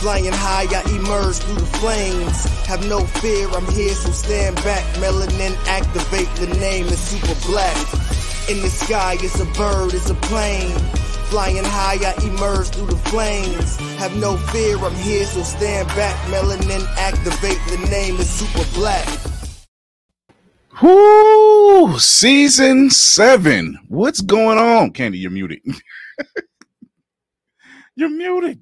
Flying high, I emerge through the flames. Have no fear, I'm here, so stand back. Melanin activate, the name is super black. In the sky, it's a bird, it's a plane. Flying high, I emerge through the flames. Have no fear, I'm here, so stand back. Melanin activate, the name is super black. Whoo! Season seven. What's going on? Candy, you're muted. you're muted.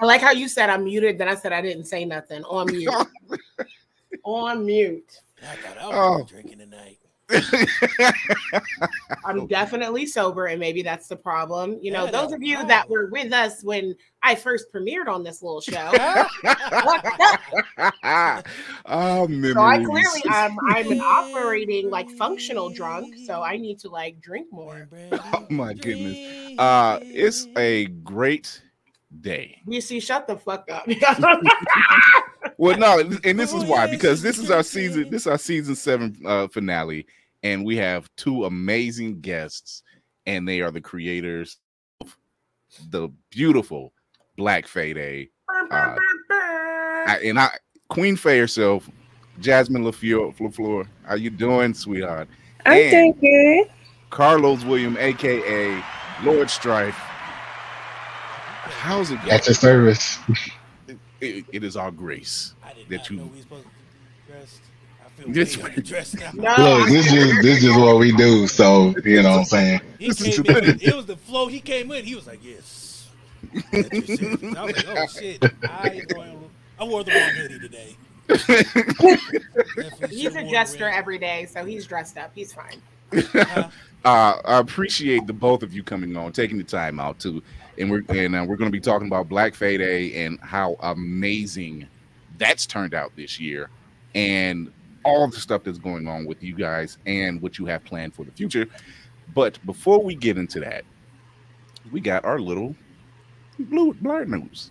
I like how you said I'm muted, then I said I didn't say nothing. On mute. On mute. I thought I Oh. drinking tonight. I'm definitely sober, and maybe that's the problem. You know, Yeah, those of you problem. that were with us when I first premiered on this little show, oh, memories. So I clearly um, I'm operating like functional drunk, so I need to like drink more. Oh my goodness. Uh, it's a great day. You see, shut the fuck up. Well, no, and this Oh, is why because this is our season. This is our season seven uh, finale, and we have two amazing guests, and they are the creators of the beautiful Black Fae Day. Uh, I, and I, Queen Fae herself, Jasmine La Fleur, LaFleur, how you doing, sweetheart? I'm And doing good. Carlos William, aka Lord Strife. How's it going? At your service. It- it is our grace. I That you- know we supposed to be dressed. I feel This way way. dressed now. No, Look, this is this is what we do. So you know what I'm saying. He came in, it was the flow. He came in. He was like, "Yes." At your service. I was like, "Oh shit!" I, I wore the wrong hoodie today. He's a jester every day, so he's dressed up. He's fine. Uh, I appreciate the both of you coming on, taking the time out too, and we're and uh, we're going to be talking about Black Fae Day and how amazing that's turned out this year, and all the stuff that's going on with you guys and what you have planned for the future. But before we get into that, we got our little blue Blerd news.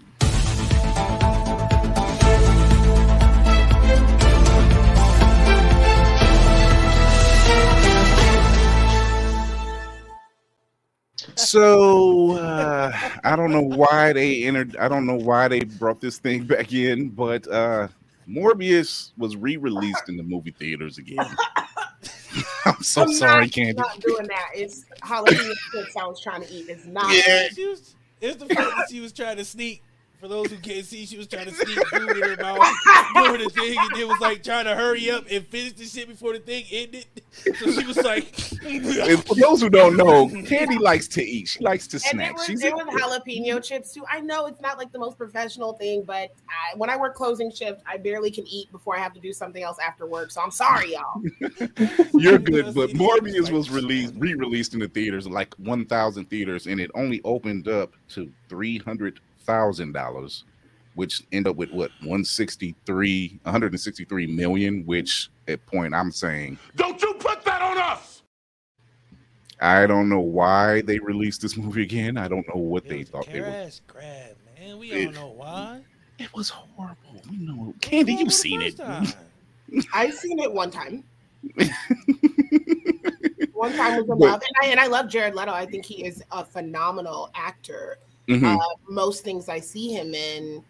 So uh, I don't know why they entered. I don't know why they brought this thing back in, but uh, Morbius was re-released in the movie theaters again. I'm so I'm sorry, not, Candy. Not doing that. It's jalapeno chips I was trying to eat. It's not. Yeah. It's the fact that she was trying to sneak. For those who can't see, she was trying to sneak food in her mouth, doing the thing, and then was like trying to hurry up and finish the shit before the thing ended. So she was like, And for those who don't know, Candy likes to eat. She likes to And it snack. was, She's it was jalapeno chips too. I know it's not like the most professional thing, but I, when I work closing shift, I barely can eat before I have to do something else after work. So I'm sorry, y'all. You're good, but Morbius was released, re-released in the theaters, like 1,000 theaters, and it only opened up to three hundred thousand dollars, which end up with what 163, 163 million. Which at point I'm saying, Don't you put that on us! I don't know why they released this movie again. I don't know what it they was thought they were. Grab, man. We It- don't know why. It was horrible. We know, Candy, you've seen it. I've seen it one time. One time was But- enough, and I and I love Jared Leto. I think he is a phenomenal actor. Mhm. Uh, most things I see him in,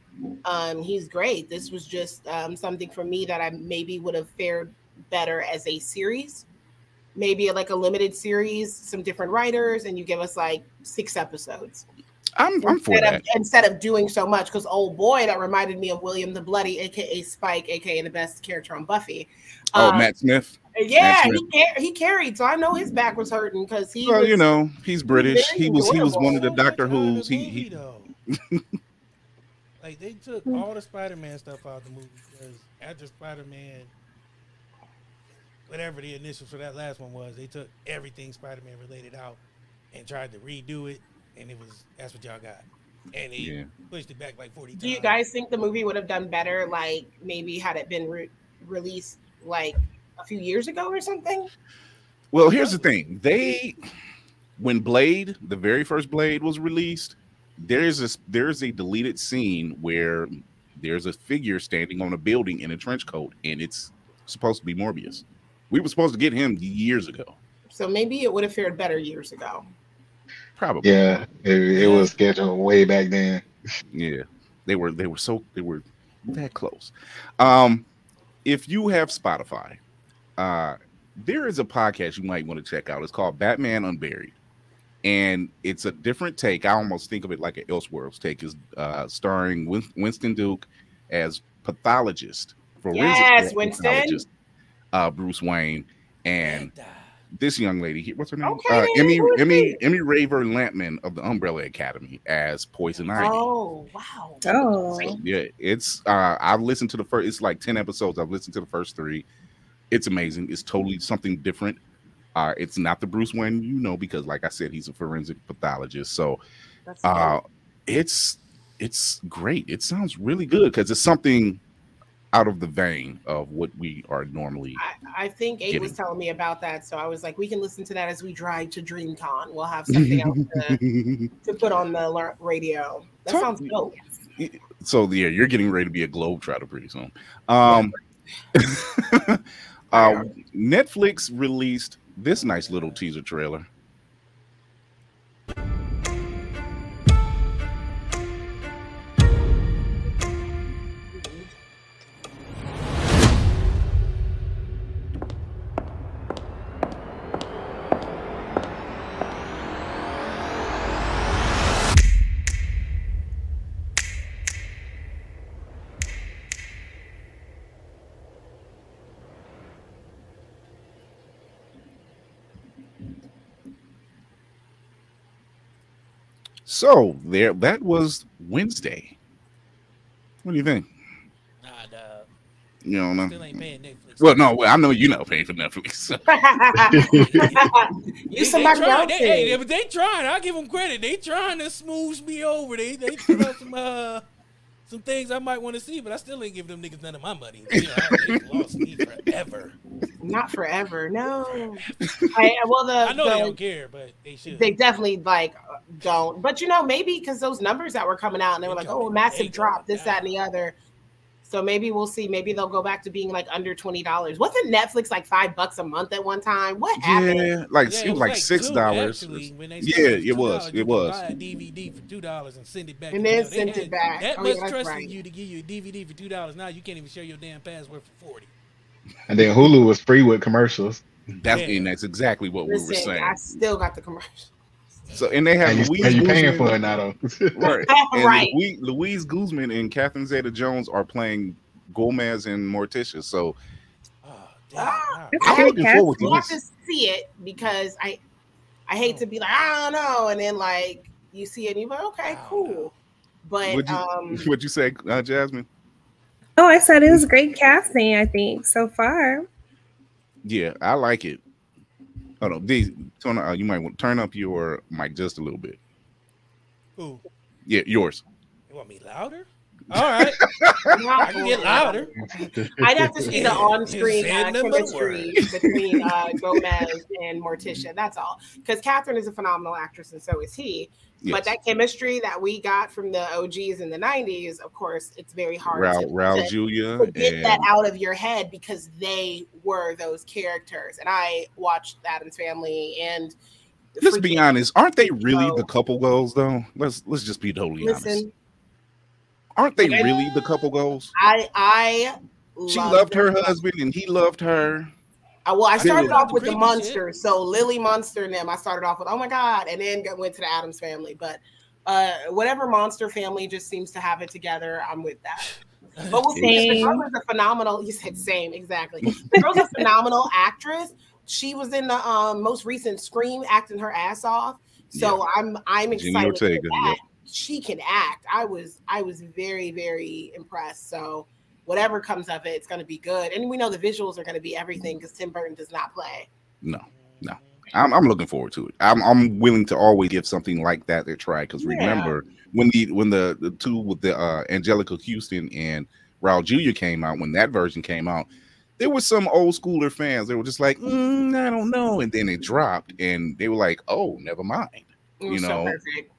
Um, he's great. This was just um, something for me that I maybe would have fared better as a series, maybe like a limited series, some different writers, and you give us like six episodes I'm, I'm for instead that. of instead of doing so much. Because old boy, that reminded me of William the Bloody, aka Spike, aka the best character on Buffy. Oh, Um, Matt Smith. yeah, Matt he, car- he carried, so I know his back was hurting because he. Well, was, you know, he's British. He was he was one of the Doctor out the Who's. He he. like they took all the Spider-Man stuff out of the movie because after Spider-Man, whatever the initials for that last one was, they took everything Spider-Man related out and tried to redo it, and it was that's what y'all got, and they Yeah. pushed it back like forty times. Do you guys think the movie would have done better, like maybe had it been re- released like a few years ago or something? Well, here's the thing. They when Blade, the very first Blade was released, there's a there's a deleted scene where there's a figure standing on a building in a trench coat, and it's supposed to be Morbius. We were supposed to get him years ago. So maybe it would have fared better years ago. Probably. Yeah, it, it was scheduled way back then. Yeah, they were they were so they were that close. Um, if you have Spotify, uh, there is a podcast you might want to check out. It's called Batman Unburied, and it's a different take. I almost think of it like an Elseworlds take. is uh, starring Win- Winston Duke as pathologist, forensic Yes, Winston. pathologist, uh, Bruce Wayne, and And, this young lady. What's her name? Okay, uh, Emmy Emmy? Emmy Raver Lampman of the Umbrella Academy as Poison Ivy. Oh wow! Oh, Yeah, it's uh I've listened to the first it's like 10 episodes. I've listened to the first 3. It's amazing. It's totally something different. Uh it's not the Bruce Wayne you know because like I said he's a forensic pathologist. So That's uh it's it's great. It sounds really good cuz it's something out of the vein of what we are normally I, I think Abe was telling me about that, so I was like, we can listen to that as we drive to DreamCon. We'll have something else to, to put on the radio. That Talk- sounds dope. so yeah, you're getting ready to be a globetrotter pretty soon. Um, uh, Netflix released this nice little teaser trailer. So there, that was Wednesday. What do you think? nah, dog. You don't know. Still ain't paying Netflix. Well, no, well, I know you're not paying for Netflix. you They, somebody they trying, else. they, hey, they, but they trying. I'll give them credit. They trying to smooth me over. They they put out some uh some things I might want to see, but I still ain't give them niggas none of my money. You know, they lost me forever. Not forever. No. I, well, the, I know they don't care, but they should. they definitely like don't. But you know, maybe because those numbers that were coming out and they were like, oh, massive drop, going this, that, and the other. So maybe we'll see. Maybe they'll go back to being like under twenty dollars. Wasn't Netflix like five bucks a month at one time? What happened? yeah, like Yeah, it was like six two, dollars. actually, Yeah, it was, $2, it you could was. Buy a DVD for two dollars and send it back. And then them. They sent had it back. That Oh, much yeah, that's trust right. in you to give you a DVD for two dollars. Now you can't even share your damn password for forty. And then Hulu was free with commercials. That's Yeah. and that's exactly what we were saying. I still got the commercial. So and they have And you, Luis and you paying Guzman- for it now though. right? And Right. Luis, Luis Guzman and Catherine Zeta-Jones are playing Gomez and Morticia. So Oh, damn. That's I I'm looking forward to We'll have this. to see it because I, I hate to be like I don't know, and then like you see it and you're like, okay, cool. know. But Would you, um, what you say, uh, Jasmine? oh, I said it was great casting. I think so far. Yeah, I like it. Hold on, D, turn, uh, you might want to turn up your mic just a little bit. Ooh, Yeah, yours. you want me louder? All right, I can get louder. I'd have to see the on-screen uh, Send them a chemistry between uh, Gomez and Morticia. That's all. Because Catherine is a phenomenal actress, and so is he. But that chemistry that we got from the OGs in the '90s, of course, it's very hard Raul, to, Raul to- Julia to get that out of your head because they were those characters. And I watched Addams Family and. let's be honest, aren't they really the couple goals though? Let's let's just be totally honest. Listen, Aren't they really the couple goals? I I She love loved her them. husband and he loved her. I, well, I started Billy. off with the Creepy monsters. So Lily Munster and them. I started off with oh my god, and then went to the Addams family. But uh, whatever monster family just seems to have it together, I'm with that. But we'll see. The Same. girl is a phenomenal. You said same exactly. The girl's a phenomenal actress. She was in the um, most recent Scream, acting her ass off. So I'm I'm Jenny excited. for Ortega, that. yep. She can act. I was I was very very impressed. So whatever comes of it, it's going to be good. And we know the visuals are going to be everything because Tim Burton does not play. No, no. I'm, I'm looking forward to it. I'm, I'm willing to always give something like that a try because Yeah. remember when the when the, the two with the uh, Anjelica Huston and Raul Jr. came out when that version came out, there were some old schooler fans. They were just like, "Mm, I don't know, and then it dropped, and they were like, oh, never mind. You know. perfect.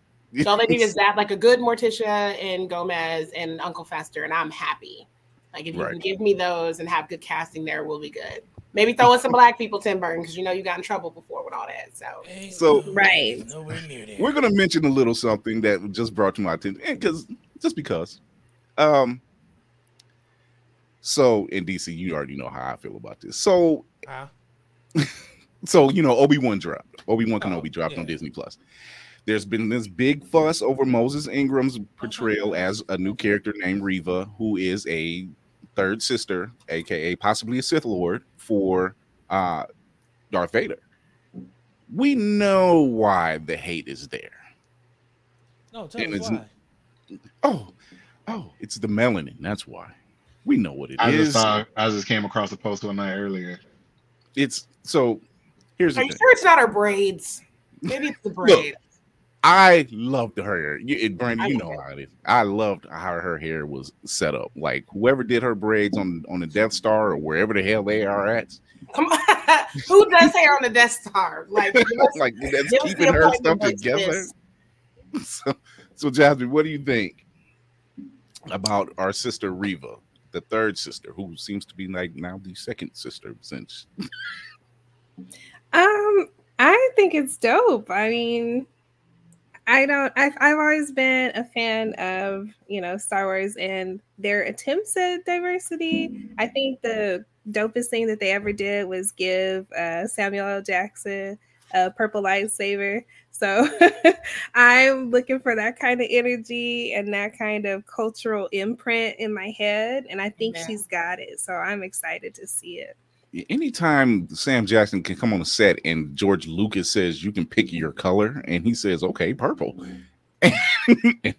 So all they need is that, like a good Morticia and Gomez and Uncle Fester, and I'm happy. Like if you can give me those and have good casting there, we'll be good. Maybe throw in some black people, Tim Burton, because you know you got in trouble before with all that. So Ain't So- Right. nowhere near there. We're gonna mention a little something that just brought to my attention, because just because. Um. So in DC, you already know how I feel about this. So Huh? so you know Obi Wan dropped. Obi Wan Oh, Kenobi dropped on. Disney Plus. There's been this big fuss over Moses Ingram's portrayal as a new character named Reva, who is a third sister, aka possibly a Sith Lord for uh, Darth Vader. We know why the hate is there. No, tell And me it's- why. Oh, oh, it's the melanin. That's why. We know what it I is. just saw. I just came across a post one night earlier. It's so. Here's are you thing. sure it's not our braids? Maybe it's the braid. I loved her. You, Brandon, you know know how it is. I loved how her hair was set up. Like whoever did her braids on on the Death Star or wherever the hell they are at, Come on, who does hair on the Death Star? Like, give like that's give us the keeping her stuff together. So, so Jasmine, what do you think about our sister Reva, the third sister, who seems to be like now the second sister since Um, I think it's dope. I mean, I don't. I've I've always been a fan of you know Star Wars and their attempts at diversity. I think the dopest thing that they ever did was give uh, Samuel L. Jackson a purple lightsaber. So I'm looking for that kind of energy and that kind of cultural imprint in my head, and I think Yeah. she's got it. So I'm excited to see it. Anytime Sam Jackson can come on a set and George Lucas says you can pick your color, and he says, "Okay, purple,"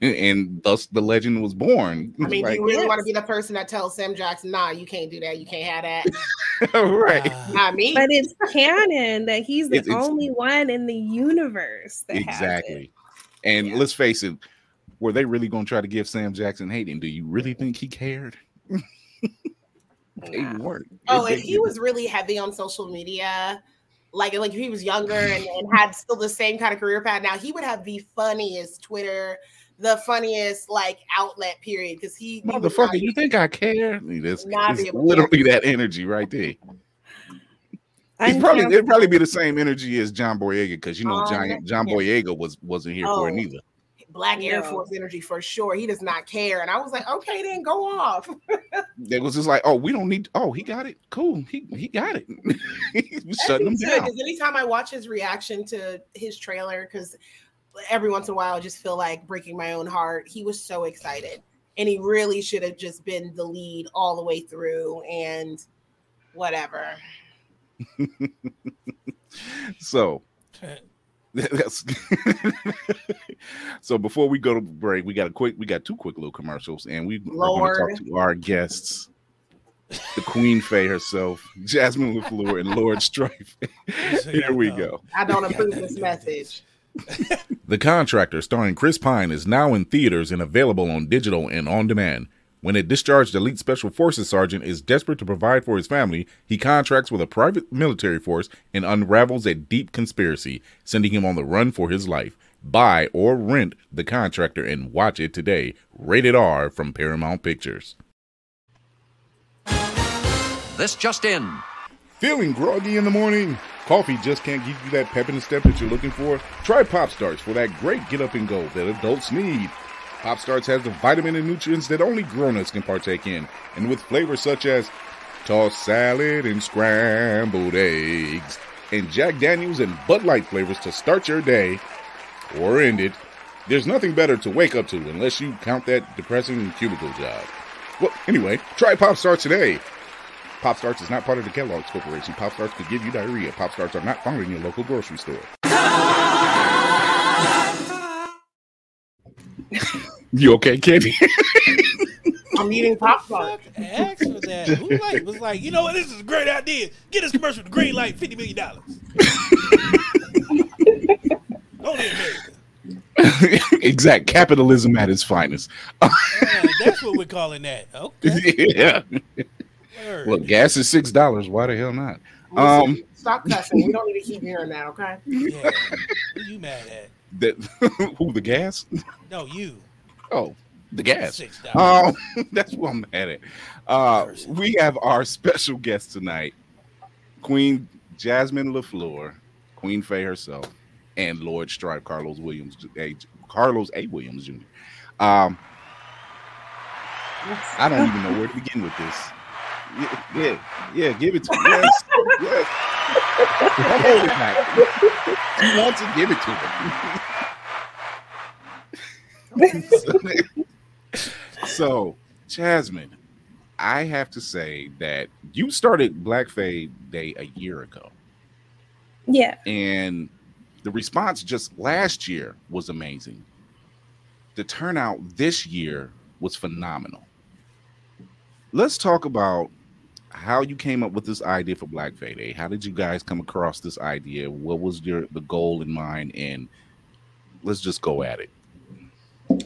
and thus the legend was born. I mean, Like, do you really yes. want to be the person that tells Sam Jackson, "Nah, you can't do that. You can't have that." right? Ah, Not me. But it's canon that he's the It's- it's- only one in the universe that has it. exactly. And Yeah. let's face it, were they really going to try to give Sam Jackson hate? And do you really think he cared? they Nah. weren't. Oh, They- if he was really heavy on social media, like like if he was younger and, and had still the same kind of career path, now he would have the funniest Twitter, the funniest like outlet period because he, he not Motherfucker, be- you think I care? That's Not it's be literally that energy right there. It's probably it'd probably be the same energy as John Boyega because you know Um, John John yeah. Boyega was wasn't here for it Oh. Neither. Black Air Force energy for sure. He does not care, and I was like, okay, then go off. It was just like, oh, we don't need. Oh, he got it. Cool. He he got it. he was shutting them down. Because anytime I watch his reaction to his trailer, because every once in a while I just feel like breaking my own heart. He was so excited, and he really should have just been the lead all the way through. And whatever. So that's so before we go to break, we got a quick we got two quick little commercials, and we, we're going to talk to our guests, the Queen Fae herself, Jasmine La Fleur, and Lord Strife. Here we go. I don't approve this message. The Contractor, starring Chris Pine, is now in theaters and available on digital and on demand. When a discharged elite special forces sergeant is desperate to provide for his family, he contracts with a private military force and unravels a deep conspiracy, sending him on the run for his life. Buy or rent The Contractor and watch it today. Rated R from Paramount Pictures. This just in. Feeling groggy in the morning? Coffee just can't give you that pep in the step that you're looking for? Try Pop Starts for that great get up and go that adults need. Pop Starts has the vitamin and nutrients that only grown-ups can partake in, and with flavors such as tossed salad and scrambled eggs, and Jack Daniels and Bud Light flavors to start your day or end it. There's nothing better to wake up to unless you count that depressing cubicle job. Well, anyway, try Pop Starts today. Pop Starts is not part of the Kellogg's Corporation. Pop Starts could give you diarrhea. Pop Starts are not found in your local grocery store. you okay, Candy? I'm eating popcorn. Ask for that. Who like was like, you know what? This is a great idea. Get this commercial with green light, fifty million dollars. Only in America. exact capitalism at its finest. Uh, that's what we're calling that. Okay. yeah. Word. Look, gas is six dollars. Why the hell not? Um, stop cussing. We don't need to keep hearing that, okay? Yeah. Who you mad at? That who the gas? No, you. Oh, the gas. Six. Um, that's what I'm mad at. Uh, we have our special guest tonight, Queen Jasmine La Fleur, Queen Fae herself, and Lord Strife Carlos Williams, a, Carlos A. Williams Jr. Um, I don't even know where to begin with this. Yeah, yeah, yeah give it to me. Yes, yes. Don't hold it back. She wants to give it to her. so, Jasmine, I have to say that you started Black Fae Day a year ago, Yeah. and the response just last year was amazing. The turnout this year was phenomenal. Let's talk about how you came up with this idea for Black Fae Day. How did you guys come across this idea? What was your the goal in mind? And let's just go at it.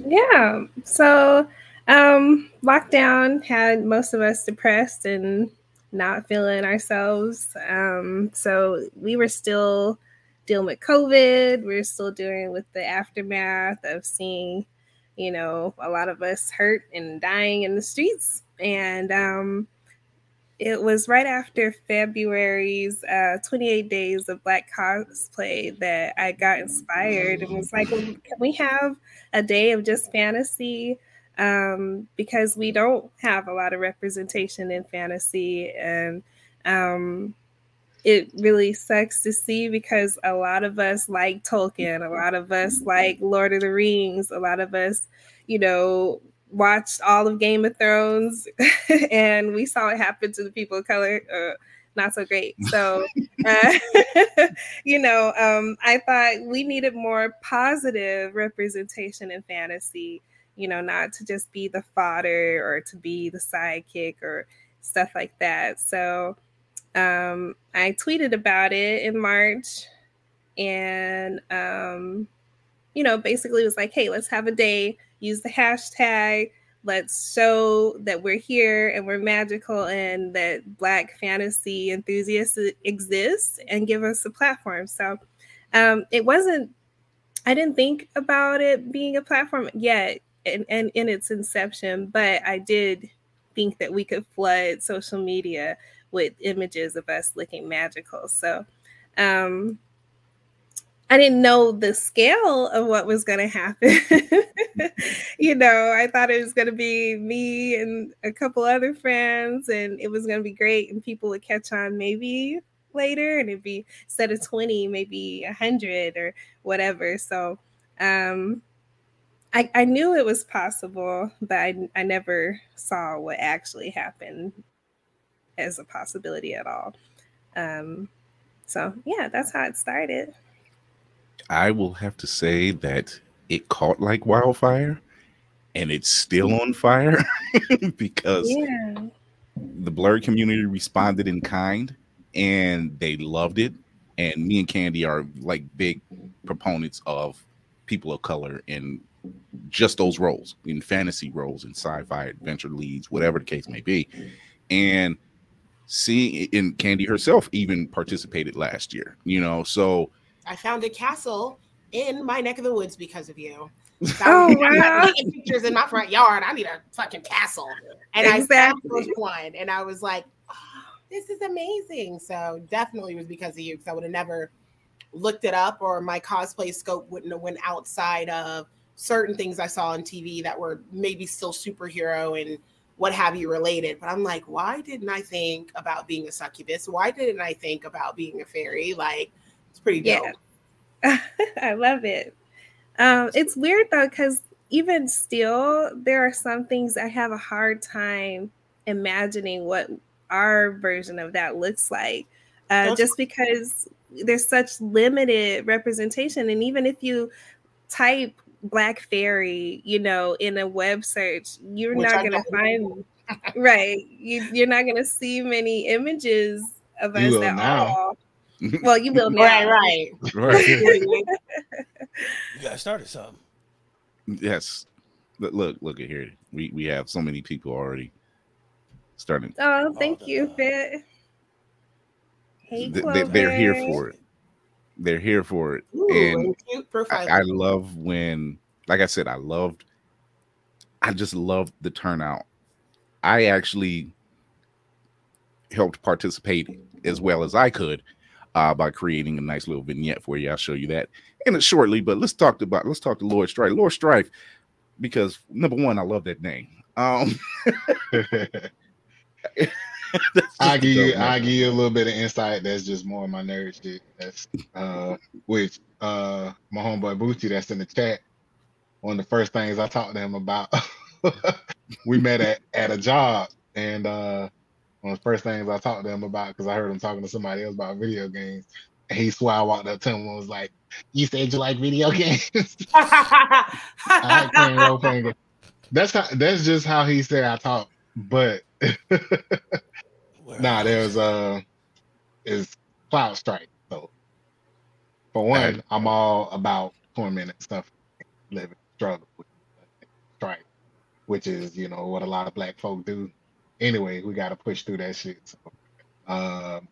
Yeah. So um lockdown had most of us depressed and not feeling ourselves. Um so we were still dealing with COVID. We are still dealing with the aftermath of seeing, you know, a lot of us hurt and dying in the streets. And um it was right after February's uh, 28 Days of Black Cosplay that I got inspired and was like, well, can we have a day of just fantasy? Um, because we don't have a lot of representation in fantasy. And um, it really sucks to see because a lot of us like Tolkien, a lot of us like Lord of the Rings, a lot of us, you know, watched all of Game of Thrones and we saw it happen to the people of color. Uh, not so great. So, uh, you know, um, I thought we needed more positive representation in fantasy, you know, not to just be the fodder or to be the sidekick or stuff like that. So, um, I tweeted about it in March and, um, you know, basically was like, hey, let's have a day use the hashtag let's show that we're here and we're magical and that black fantasy enthusiasts exist and give us a platform. So um, it wasn't i didn't think about it being a platform yet and, and in its inception but i did think that we could flood social media with images of us looking magical. So um, I didn't know the scale of what was going to happen. you know, I thought it was going to be me and a couple other friends, and it was going to be great, and people would catch on maybe later, and it'd be instead of 20, maybe 100 or whatever. So, um, I, I knew it was possible, but I, I never saw what actually happened as a possibility at all. Um, so, yeah, that's how it started. I will have to say that it caught like wildfire and it's still on fire because Yeah. the Blerd community responded in kind and they loved it. And me and Candy are like big proponents of people of color in just those roles, in fantasy roles, in sci-fi adventure leads, whatever the case may be. And seeing in Candy herself even participated last year, you know, so I found a castle in my neck of the woods because of you. So Oh, I'm wow. taking pictures in my front yard. I need a fucking castle. And I Exactly. found this one and I was like, oh, this is amazing. So definitely was because of you because I would have never looked it up or my cosplay scope wouldn't have went outside of certain things I saw on TV that were maybe still superhero and what have you related. But I'm like, why didn't I think about being a succubus? Why didn't I think about being a fairy? Like, it's pretty dope. Yeah. I love it. Um, it's weird though, because even still, there are some things I have a hard time imagining what our version of that looks like. Uh, just because there's such limited representation. And even if you type black fairy, you know, in a web search, you're Which not going to find right. You, you're not going to see many images of us at all. Well, you will now. right, right, right. you got started something. Yes. But Look, look at here. We we have so many people already starting. Oh, oh thank oh, you, Fit. Hey, they, they're here for it. They're here for it, Ooh, and I, I love when, like I said, I loved. I just loved the turnout. I actually helped participate as well as I could uh, by creating a nice little vignette for you. I'll show you that in it shortly. But let's talk about let's talk to Lord Strife. Lord Strife, because number one, I love that name. Um, I give you, I give you a little bit of insight. That's just more of my nerd shit. That's uh, which uh, my homeboy Bucci that's in the chat. One of the first things I talked to him about. we met at, at a job, and uh, one of the first things I talked to him about because I heard him talking to somebody else about video games. And he swore I walked up to him and was like, "You said you like video games." I can't role playing. That's how. That's just how he said I talk. But nah, there's uh is Cloud Strife. So for one, I'm all about torment and stuff, living struggle with strike, which is you know what a lot of black folk do. Anyway, we got to push through that shit. So, um,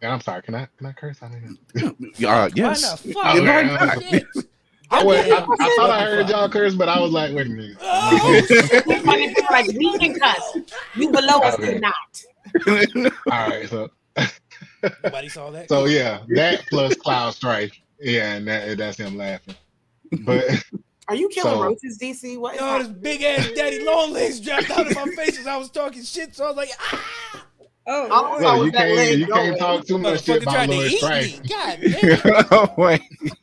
and I'm sorry, can I can I curse? I mean, uh, yes. I, was, I, I, thought I heard y'all curse, but I was like, wait a minute. Oh. like we can cuss. You below us okay. not. All right, so nobody saw that. So yeah, that plus Cloud Strife. Yeah, and that, that's him laughing. But are you killing so, roaches, DC? What? Yo, this big ass daddy long legs dropped out of my face as I was talking shit. So I was like, ah. Oh, oh well, you can't you can't talk too much shit about Lord Strife. God damn. oh, wait.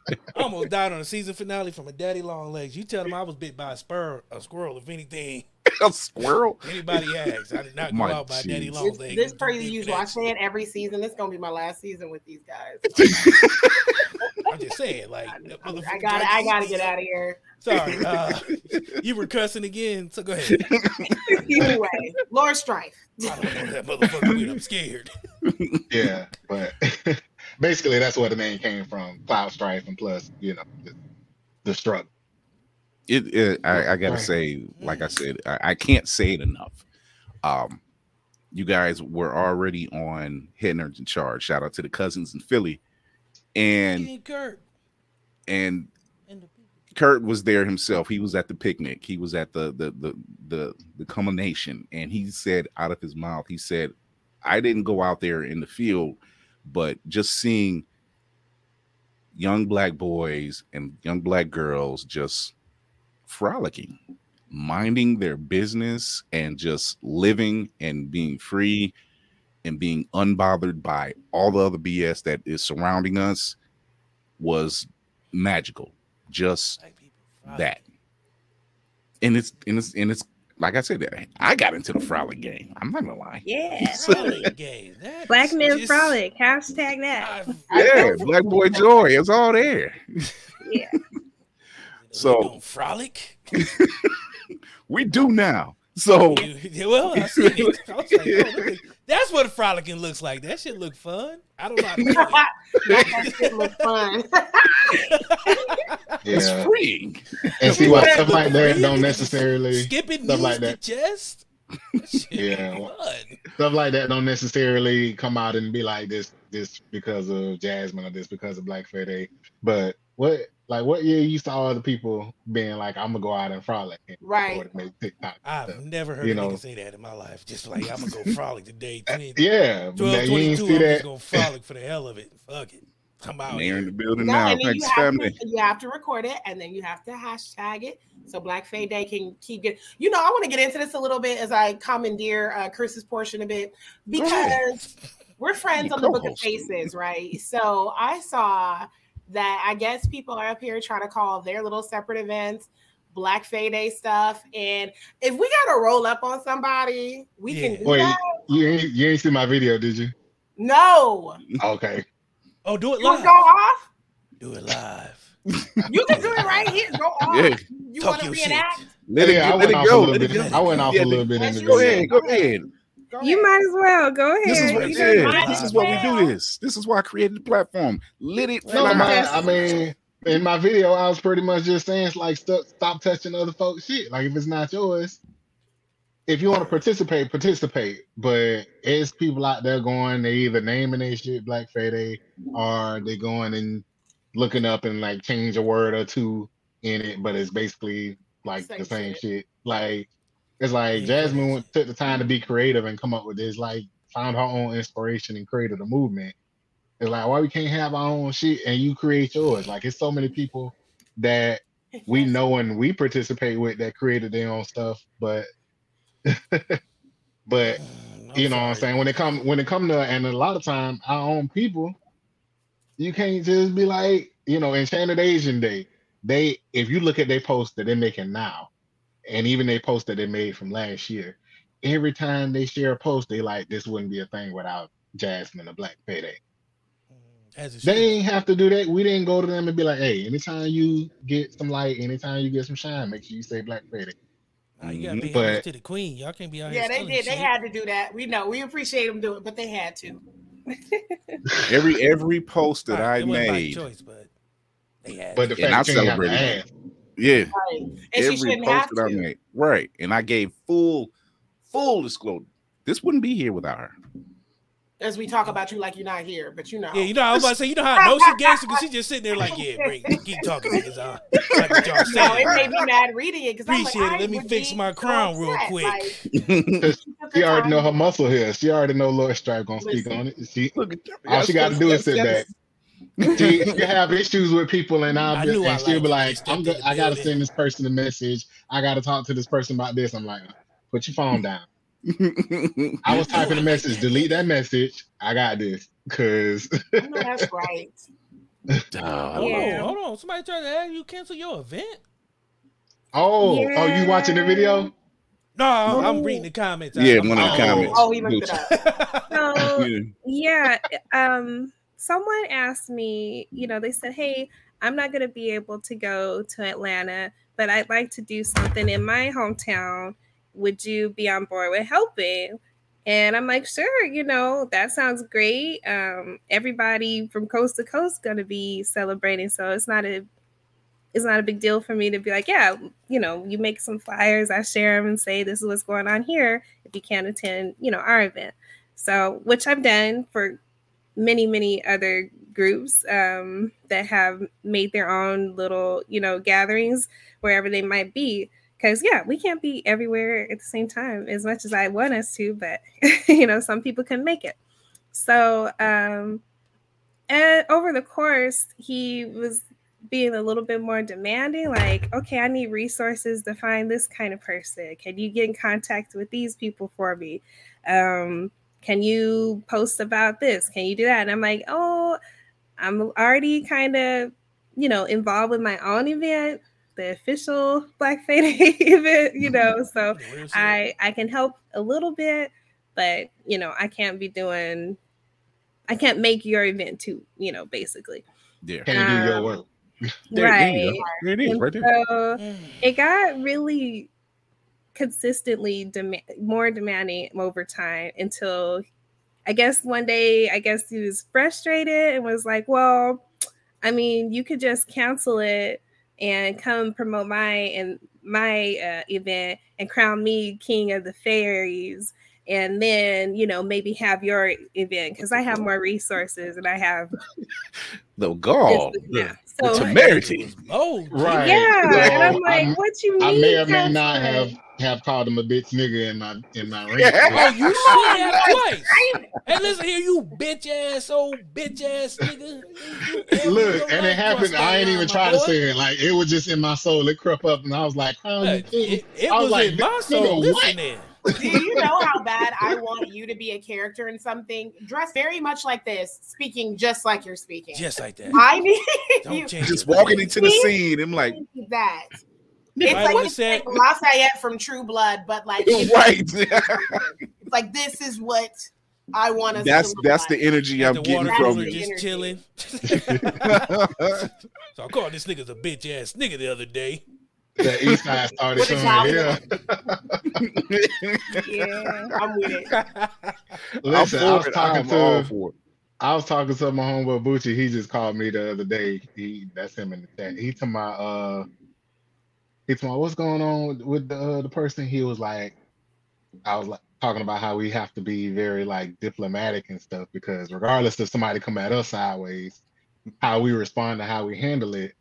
I almost died on the season finale from a daddy long legs. You tell them I was bit by a spur, a squirrel, if anything. a squirrel? Anybody asks. I did not go out by daddy long legs. This crazy you watch that every season. This gonna be my last season with these guys. I'm just saying, like I got I gotta get out of here. Sorry, uh, you were cussing again, so go ahead. anyway, Lord Strife. I don't know that motherfucker. I'm scared. yeah, but basically that's where the name came from. Cloud Strife, and plus, you know, the, the struggle. It, it I, I, gotta say, like I said, I, I, can't say it enough. Um, you guys were already on Head Nerds in Charge. Shout out to the cousins in Philly, and and Kurt was there himself. He was at the picnic. He was at the the the the the culmination, and he said out of his mouth, he said, "I didn't go out there in the field, but just seeing young black boys and young black girls just frolicking, minding their business, and just living and being free." And being unbothered by all the other BS that is surrounding us was magical just that. And it's and it's and it's like I said, that I got into the frolic game. I'm not gonna lie. Yeah, frolic game. Black men just, frolic. Hashtag that. yeah, Black Boy Joy. It's all there. Yeah. so frolic. we do now. So well, I see it. I was like, oh, that's what frolicking looks like. That shit look fun. I don't know. How to that shit look fun. yeah. It's freeing. And see what stuff like that don't necessarily skipping stuff like that. chest. yeah, stuff like that don't necessarily come out and be like this, this because of Jasmine or this because of Black Fae Day. But what like what year you saw other people being like, I'm gonna go out and frolic and right. make TikTok. I've stuff. never heard you know? say that in my life. Just like I'm gonna go frolic today. 20, yeah, 12, 22, I'm just gonna frolic for the hell of it. Fuck it. I'm out Mayor in the building No, now. and then Thanks, you have, family. to, you have to record it and then you have to hashtag it so Black Fae Day can keep getting. You know, I want to get into this a little bit as I commandeer uh, Chris's portion a bit Go ahead. because we're friends You on the Book of. Faces, right? So I saw that I guess people are up here trying to call their little separate events Black Fae Day stuff. And if we got to roll up on somebody, we Yeah. can do Wait, that. you ain't you ain't see my video, did you? No, Okay. Oh, do it you live. go off. Do it live. You can do it right here. Go off. Yeah. You Talk want to your shit. reenact? Let it, yeah, I let went it off a go. little Let it bit. go. I went off Yeah, a little bit in the Go video. ahead. Go ahead. Go You ahead. might as well go ahead. This is what You it know, is. might This is why we do this. This is why I created the platform. Let it No, my, I mean, in my video, I was pretty much just saying, it's like, stop, stop touching other folks' shit. Like, if it's not yours, if you want to participate, participate. But it's people out there going, they either naming their shit Black Fae Day or they going and looking up and like change a word or two in it, but it's basically like Same the same shit. shit. Like, it's like Jasmine took the time to be creative and come up with this, like, found her own inspiration and created a movement. It's like why we can't have our own shit and you create yours. Like it's so many people that we know and we participate with that created their own stuff, but but Mm, I'm you know what I'm saying when it come when it come to and a lot of time our own people, you can't just be like you know Enchanted Asian Day. They if you look at their post that they're making now, and even they post that they made from last year, every time they share a post, they like this wouldn't be a thing without Jasmine or Black Fae Day. Mm, As They should. ain't have to do that. We didn't go to them and be like, hey, anytime you get some light, anytime you get some shine, make sure you say Black Fae Day. Nah, you gotta Mhm. pay But- to the queen. Y'all can't be out. Yeah, they did. They shit. had to do that. We know. We appreciate them doing it, but they had to. Every every post that Right, I it by made, choice, but they had. But the to. And I fact you ain't have to celebrated ask. Yeah, Right. And she every shouldn't post have that I to. made, right, and I gave full full disclosure. This wouldn't be here without her. As we talk about you like you're not here, but you know. yeah, you know, I was about to say, you know how I know she gangster because she just sitting there like, yeah, bring, keep talking, niggas. Uh, like what y'all No, it made me mad reading it because I'm like, Appreciate it. Let me fix my crown real upset. quick. Like, she took She her already know her muscle here. She already know Lord Strife gonna speak on it. She Look all she got to do is sit back. She, she can have issues with people, and I'll I be, I and she'll be like, "I'm in go- I gotta send this person a message. I gotta talk to this person about this." I'm like, "Put your phone down." I was typing a message. Delete that message. I got this, cause I know that's right. Oh, Hold on, hold on. Somebody tried to have you cancel your event? oh, oh, you watching the video? No, I'm reading the comments. Yeah, one of the comments. Oh, he looked it up. So Yeah. yeah, um, someone asked me, you know, they said, "Hey, I'm not going to be able to go to Atlanta, but I'd like to do something in my hometown. Would you be on board with helping?" And I'm like, "Sure, you know, that sounds great. Um, everybody from coast to coast going to be celebrating, so it's not a it's not a big deal for me to be like, yeah, you know, you make some flyers, I share them and say this is what's going on here if you can't attend, you know, our event. So, which I've done for many, many other groups um, that have made their own little, you know, gatherings wherever they might be. Because, yeah, we can't be everywhere at the same time as much as I want us to, but, you know, some people can make it. So, um, and over the course, he was being a little bit more demanding like okay i need resources to find this kind of person can you get in contact with these people for me um can you post about this can you do that and i'm like oh i'm already kind of you know involved with my own event the official black fae day event you know so The weird shit. i i can help a little bit but you know i can't be doing i can't make your event too you know basically Yeah. Can you do your Um, work? There, there you right go. There it is, and right there. so Mm. it got really consistently demand more demanding over time until I guess one day I guess he was frustrated and was like, "Well, I mean, you could just cancel it and come promote my and my uh, event and crown me king of the fairies." And then, you know, maybe have your event because I have more resources and I have The gall, this- the, yeah. the So- temerity. Oh, Right. yeah. Well, And I'm like, I'm- what you mean? I may or may not have have called him a bitch nigga in my in my ring. Oh, you should have twice. Hey, listen here, you bitch ass old bitch ass nigga. Look, and it happened. I ain't even line, try to boy. say it. Like it was just in my soul. It crept up, and I was like, "How you think?" It, it I was was like, in my "Nigga, soul. what?" Listen there. Do you know how bad I want you to be a character in something? Dress very much like this, speaking just like you're speaking. Just like that. I need you Don't change Just your walking name. into the scene. I'm like, that. It's Right like, on the it's set. like Lafayette from True Blood, but like it's right. like this is what I want us that's to look that's like. the energy I'm the getting water from you. just chilling. so I called this nigga's a bitch ass nigga the other day. The East Side started With the showing. towel. Yeah. Yeah. I'm with it. I'm Listen, I was it. talking I'm to for it. I was talking to my homeboy Bucci. He just called me the other day. He that's him in the chat. He told my uh he told my what's going on with the uh, the person. He was like, I was like talking about how we have to be very like diplomatic and stuff because regardless if somebody come at us sideways, how we respond to how we handle it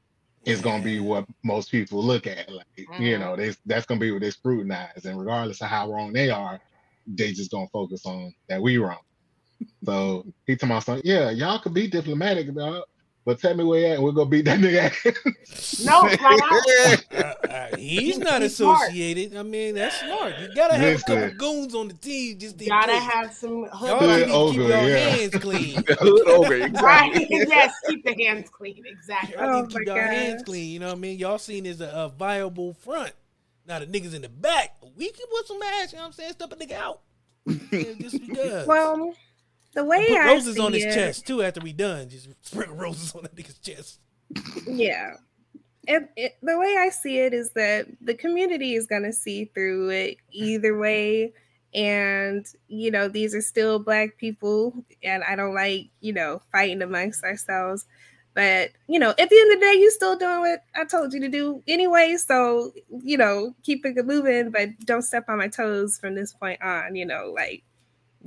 is gonna be what most people look at. Like you Mhm. know, they that's gonna be what they scrutinize, and regardless of how wrong they are, they just gonna focus on that we wrong. So he told my son, yeah, y'all could be diplomatic about, it, but tell me where you at, and we'll go beat that nigga. ass." No, flat out. Uh, uh, he's not He's smart. associated. I mean, that's smart. You gotta have a couple goons on the team just in Gotta case. have some Y'all hood Hood need to keep your yeah. hands clean. Hood over Right. exactly. yes, keep the hands clean. Exactly. Y'all Oh need to keep your hands clean. You know what I mean? Y'all seen as a, a viable front. Now the niggas in the back, we can put some ass. You know what I'm saying? Step a nigga out. Yeah, just because. Well, the way put I roses on his it, chest too. After we done, just sprinkle roses on that nigga's chest. Yeah. It, it, the way I see it is that the community is going to see through it either way. And, you know, these are still Black people. And I don't like, you know, fighting amongst ourselves. But, you know, at the end of the day, you're still doing what I told you to do anyway. So, you know, keep it moving, but don't step on my toes from this point on. You know, like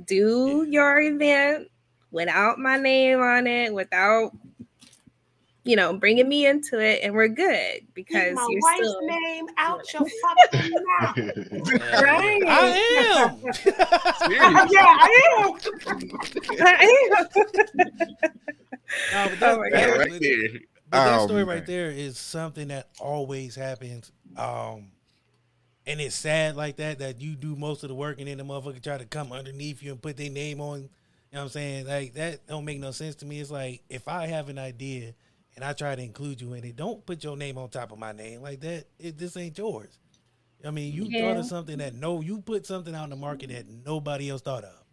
do your event without my name on it, without you know bringing me into it, and we're good because Keep my you're wife's still. name out your fucking mouth. Right. I am. yeah, I am. Nah, but that, Oh my that- That but- right there. But that Oh, story right there is something that always happens. Um, and it's sad like that that you do most of the work and then the motherfucker try to come underneath you and put their name on. You know what I'm saying? Like that don't make no sense to me. It's like if I have an idea and I try to include you in it, don't put your name on top of my name like that. It, this ain't yours. I mean, you thought of something that no, you put something out in the market that nobody else thought of.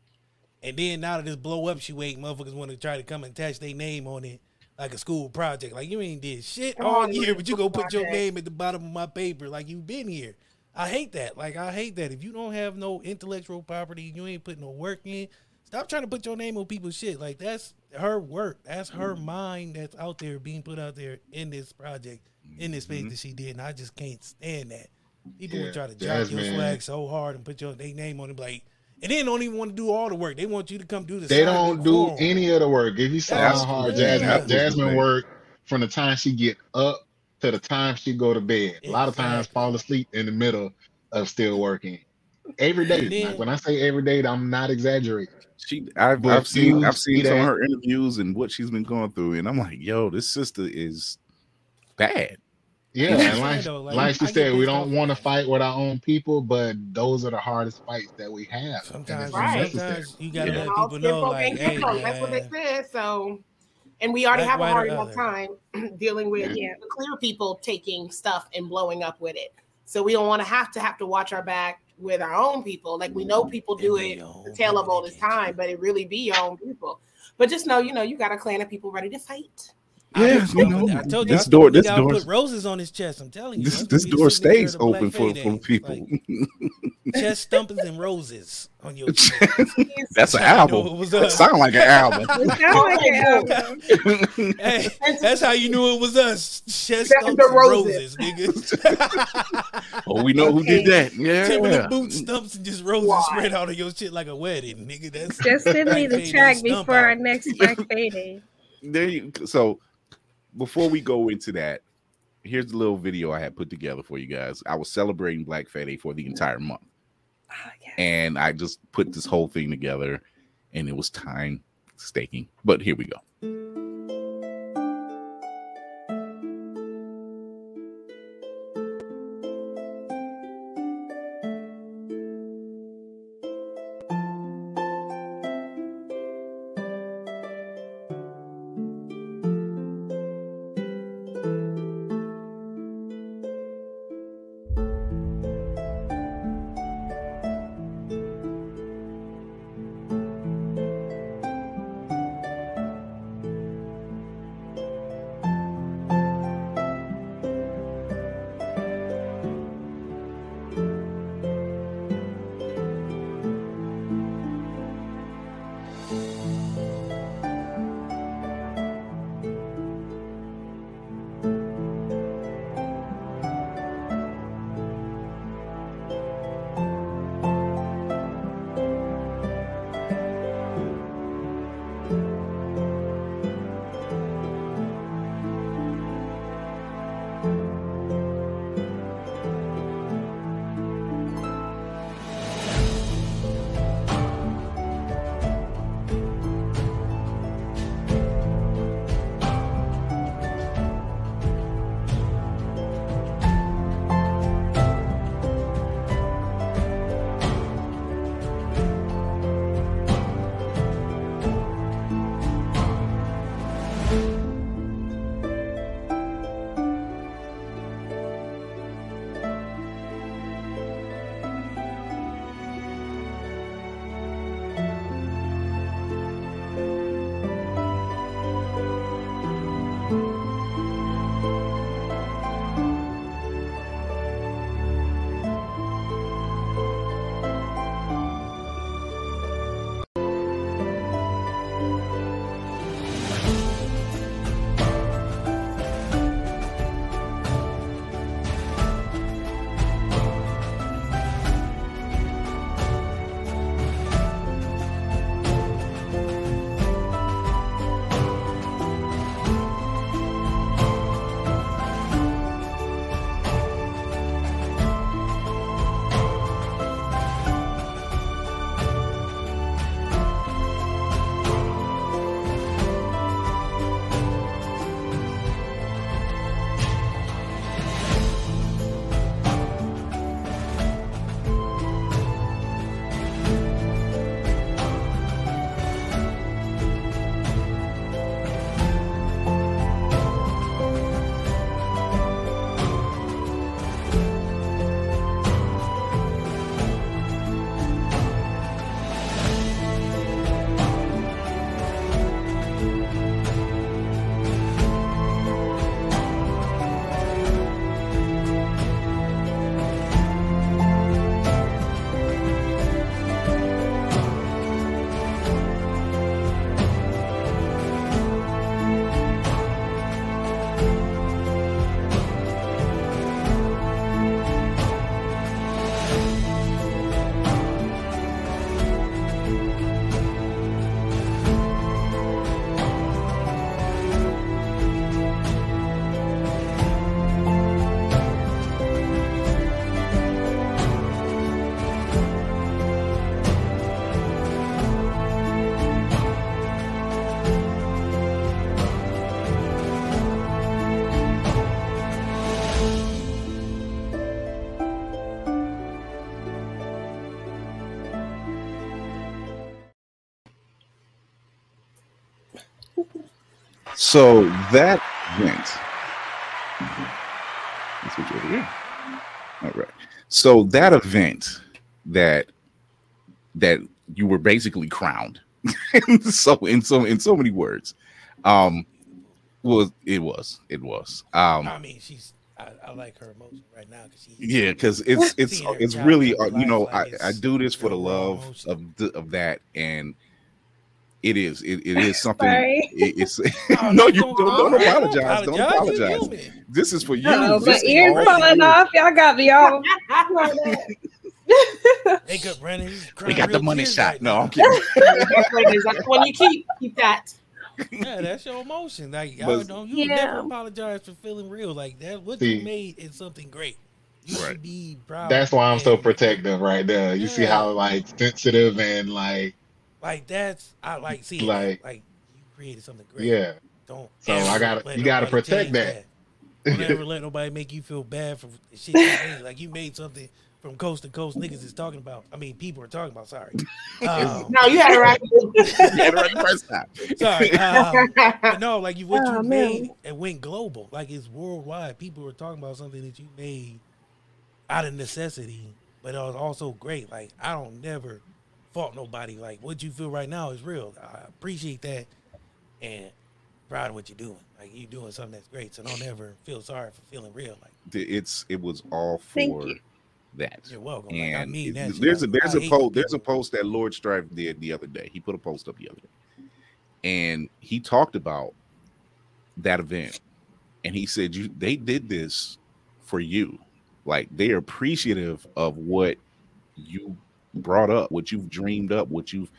And then now that this blow up, she wait, motherfuckers want to try to come and attach their name on it like a school project. Like you ain't did shit all on, year, but you go put your name at the bottom of my paper like you been here. I hate that. Like I hate that. If you don't have no intellectual property, you ain't putting no work in. Stop trying to put your name on people's shit. Like that's her work. That's her mm-hmm. mind that's out there being put out there in this project, in this space mm-hmm. that she did. And I just can't stand that. People Yeah, would try to jack your swag so hard and put your their name on it, like, and then don't even want to do all the work. They want you to come do the. They don't do for 'em. any of the work. If you saw how hard. Jasmine Jasmine the work from the time she get up to the time she go to bed. A lot of times fall asleep in the middle of still working. Every day. Then- Like, when I say every day, I'm not exaggerating. She, I've, I've seen, you I've seen see some of her interviews and what she's been going through, and I'm like, yo, this sister is bad. Yeah, and like, though. Like, like she I said, we don't want to fight with our own people, but those are the hardest fights that we have. Sometimes, Right. sometimes you gotta Yeah. let people know, like, hey. That's what they said. So, and we already Black, have a hard enough time dealing with Yeah. the clear people taking stuff and blowing up with it. So we don't want to have to have to watch our back with our own people. Like we know people do it the tale of all this time, but it really be your own people. But just know, you know, you got a clan of people ready to fight. I, Yeah, just- you know, I told you, this door- told you, this I door- put roses on his chest. I'm telling you, This this door stays of the Black open for, for people. Like, chest stumpers and roses on your chest. That's an I know it album. was That sound like an album. It sounds like an album. Hey, that's how you knew it was us. Chest That's stumps and roses. roses, nigga. oh, we know who did that. Timberland Yeah. boot stumps and just roses Why? spread out of your shit like a wedding, nigga. That's Just send me the track Day stump before our next Black Fae Day. There you so before we go into that, here's a little video I had put together for you guys. I was celebrating Black Fae Day for the entire month, ah, Oh, yeah. and I just put this whole thing together, and it was time staking. But here we go. So that went. Let's switch over here. All right. So that event that that you were basically crowned. so in so in so many words, um, was it was it was um I mean, she's. I, I like her emotion right now because yeah because it's it's it's really uh, you know I, I do this for the love of the, of that and it is it, it is something Sorry. it- it's Oh, no no, you don't- don't, don't don't apologize don't apologize this is for you Oh, my ears all falling you. off. Y'all got me all. Wake up, Brandon. We got the money tears shot right no. I'm kidding That's what it is. That's the one you keep. Keep that. yeah, that's your emotion. Like, I But- don't you Yeah. never apologize for feeling real. Like that, what See. you made is something great. You Right. should be proud. That's why I'm so protective right there. You see how like sensitive and like Like that's I like see Like- like like you created something great. yeah. Don't. So I gotta- you gotta protect change that. Don't ever let nobody make you feel bad for shit you made. Like you made something from coast to coast. Niggas is talking about. I mean, people are talking about. Sorry. Um, No, you had it right. Yeah, right the first time. sorry. Um, but no, like you what Oh, you man. made it went global. Like it's worldwide. People were talking about something that you made out of necessity, but it was also great. Like I don't never fault nobody. Like what you feel right now is real. I appreciate that and proud of what you're doing. Like you doing something that's great. So don't ever feel sorry for feeling real. Like It's it was all for you. that. you're welcome. Like, I And mean it- that. shit. there's a there's I a post there's a post that Lord Strife did the other day. He put a post up the other day, and he talked about that event, and he said you they did this for you, like they're appreciative of what you brought up, what you've dreamed up, what you've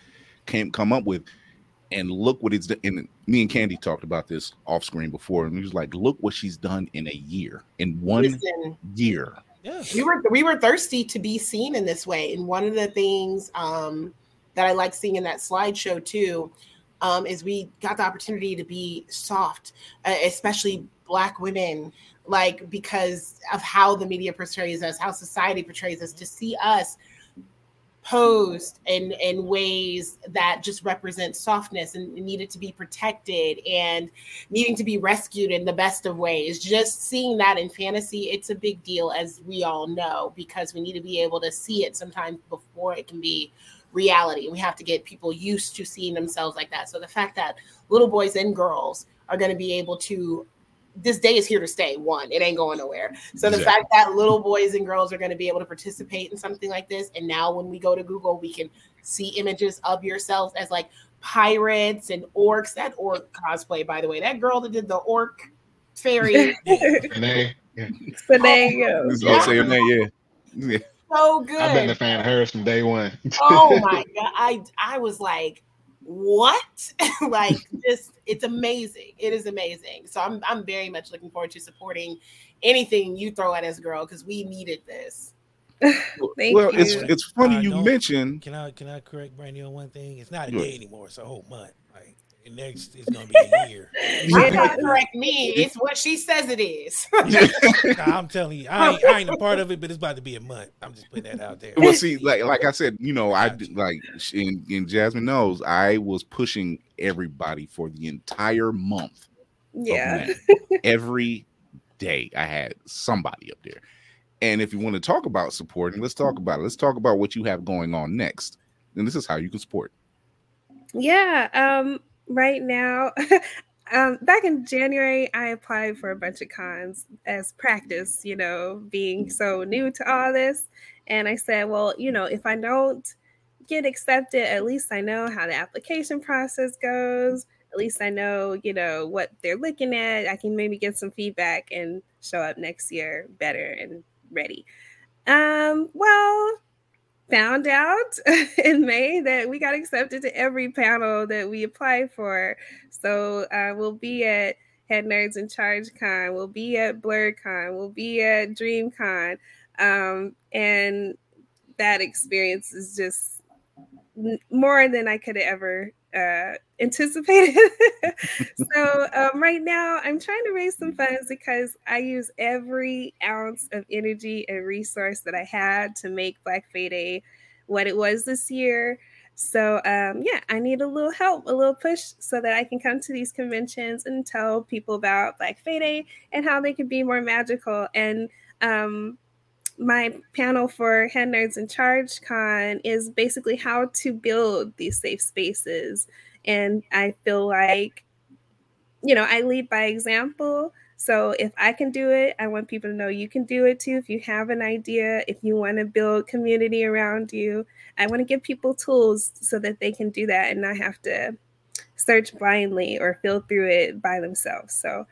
came come up with, and look what it's done. And me and Candy talked about this off screen before, and he was like, look what she's done in a year, in one Listen, year. Yeah. we were we were thirsty to be seen in this way, and one of the things um, that I like seeing in that slideshow too um, is we got the opportunity to be soft, uh, especially Black women, like because of how the media portrays us, how society portrays us. To see us posed in in ways that just represent softness and needed to be protected and needing to be rescued in the best of ways. Just seeing that in fantasy it's a big deal as we all know because we need to be able to see it sometimes before it can be reality. We have to get people used to seeing themselves like that. So the fact that little boys and girls are going to be able to this day is here to stay one it ain't going nowhere so the Exactly. fact that little boys and girls are going to be able to participate in something like this and now when we go to google we can see images of yourselves as like pirates and orcs that orc cosplay by the way that girl that did the orc fairy And they. So there you go. Oh, say your name, yeah. yeah. so good I've been a fan of hers from day one. oh my god i i was like what like just it's amazing it is amazing so i'm i'm very much looking forward to supporting anything you throw at us girl because we needed this Thank well, it's you. it's funny I you mentioned Can I can I correct Brandy on one thing? It's not a day anymore. It's a whole month. Like and next it's gonna be a year. Why not correct me it's what she says it is Nah, I'm telling you, I ain't, I ain't a part of it, but it's about to be a month. I'm just putting that out there. well see like like i said you know i like in, in jasmine knows i was pushing everybody for the entire month Yeah. Every day i had somebody up there and if you want to talk about supporting let's talk about it let's talk about what you have going on next and this is how you can support Yeah. Um, right now, um, back in January, I applied for a bunch of cons as practice, you know, being so new to all this. And I said, well, you know, if I don't get accepted, at least I know how the application process goes. At least I know, you know, what they're looking at. I can maybe get some feedback and show up next year better and ready. Um, well, found out in May that we got accepted to every panel that we applied for. So uh, we'll be at Head Nerds in Charge Con, we'll be at BlerdCon, we'll be at DreamCon. Um, and that experience is just more than I could ever uh, anticipated. so um, right now, I'm trying to raise some funds because I use every ounce of energy and resource that I had to make Black Fae Day what it was this year. So um, yeah, I need a little help, a little push, so that I can come to these conventions and tell people about Black Fae Day and how they can be more magical. And um, my panel for Head Nerds in Charge Con is basically how to build these safe spaces. And I feel like, you know, I lead by example. So if I can do it, I want people to know you can do it too. If you have an idea, if you want to build community around you, I want to give people tools so that they can do that and not have to search blindly or feel through it by themselves. So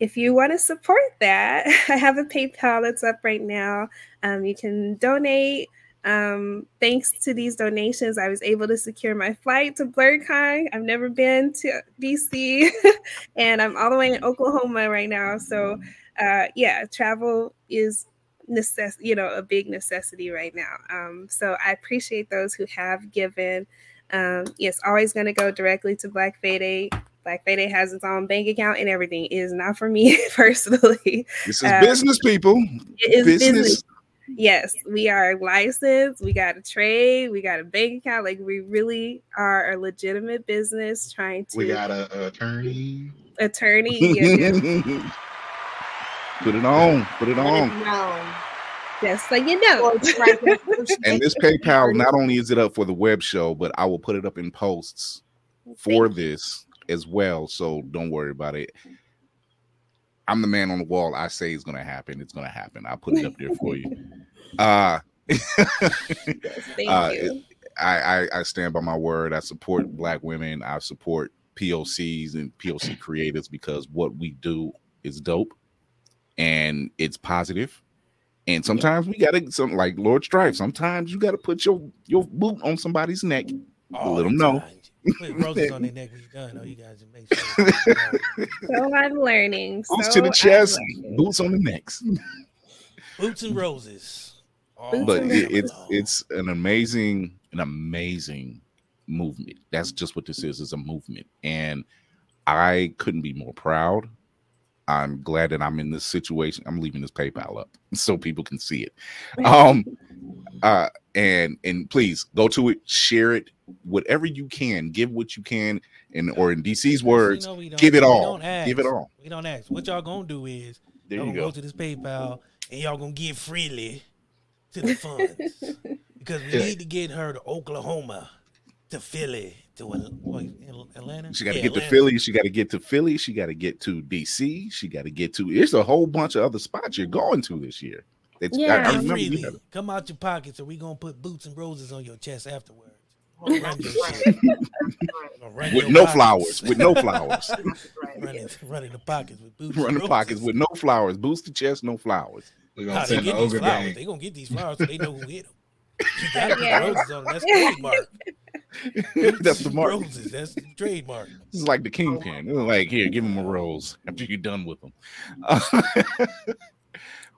if you want to support that, I have a PayPal that's up right now. Um, you can donate Um, thanks to these donations, I was able to secure my flight to BlerdCon. I've never been to DC, and I'm all the way in Oklahoma right now. So, uh, yeah, travel is necess- you know, a big necessity right now. Um, so I appreciate those who have given. Um, it's always going to go directly to Black Fae Day Black Fae Day has its own bank account and everything. It is not for me personally. This is uh, business, people. It is business. business. Yes, we are licensed. We got a trade. We got a bank account. Like we really are a legitimate business trying to. We got a attorney. Attorney. Put it on. Put it on. Just so you know. and this PayPal, not only is it up for the web show, but I will put it up in posts for Thank this as well. So don't worry about it. I'm the man on the wall. I say it's gonna happen. It's gonna happen. I'll put it up there for you. Uh, yes, uh you. I, I I stand by my word. I support black women. I support POCs and POC creators because what we do is dope and it's positive. And sometimes we gotta some like Lord Strife. Sometimes you gotta put your your boot on somebody's neck. Oh, let them know. Put roses on their neck when you're done. Oh, you guys make sure. so I'm learning. Boots so to the chest, boots on the necks. Boots and roses. Oh, but it, it's it's an amazing, an amazing movement. That's just what this is. Is a movement, and I couldn't be more proud. I'm glad that I'm in this situation. I'm leaving this PayPal up so people can see it. Um, uh, and and please go to it, share it, whatever you can, give what you can, and or in DC's words, you know give it all. Give it all. We don't ask. What y'all gonna do is there y'all you go. go to this PayPal and y'all gonna give freely to the funds because we need to get her to Oklahoma, to Philly, to Atlanta. She got to yeah, get Atlanta. to Philly. She got to get to Philly. She got to get to DC. She got to get to. It's a whole bunch of other spots you're going to this year. It's, yeah, I, I freely. Come out your pockets, or we gonna put boots and roses on your chest afterwards. With no flowers. With no flowers. running, running the pockets with boots. Running the pockets with no flowers. Boots the chest, no flowers. We're gonna send the ogre gang. They gonna get these flowers so they know who hit them. You gotta put yeah. roses on them. That's trademark. that's the mark. Roses. That's the trademark. This is like the kingpin. Like here, give him a rose after you're done with them.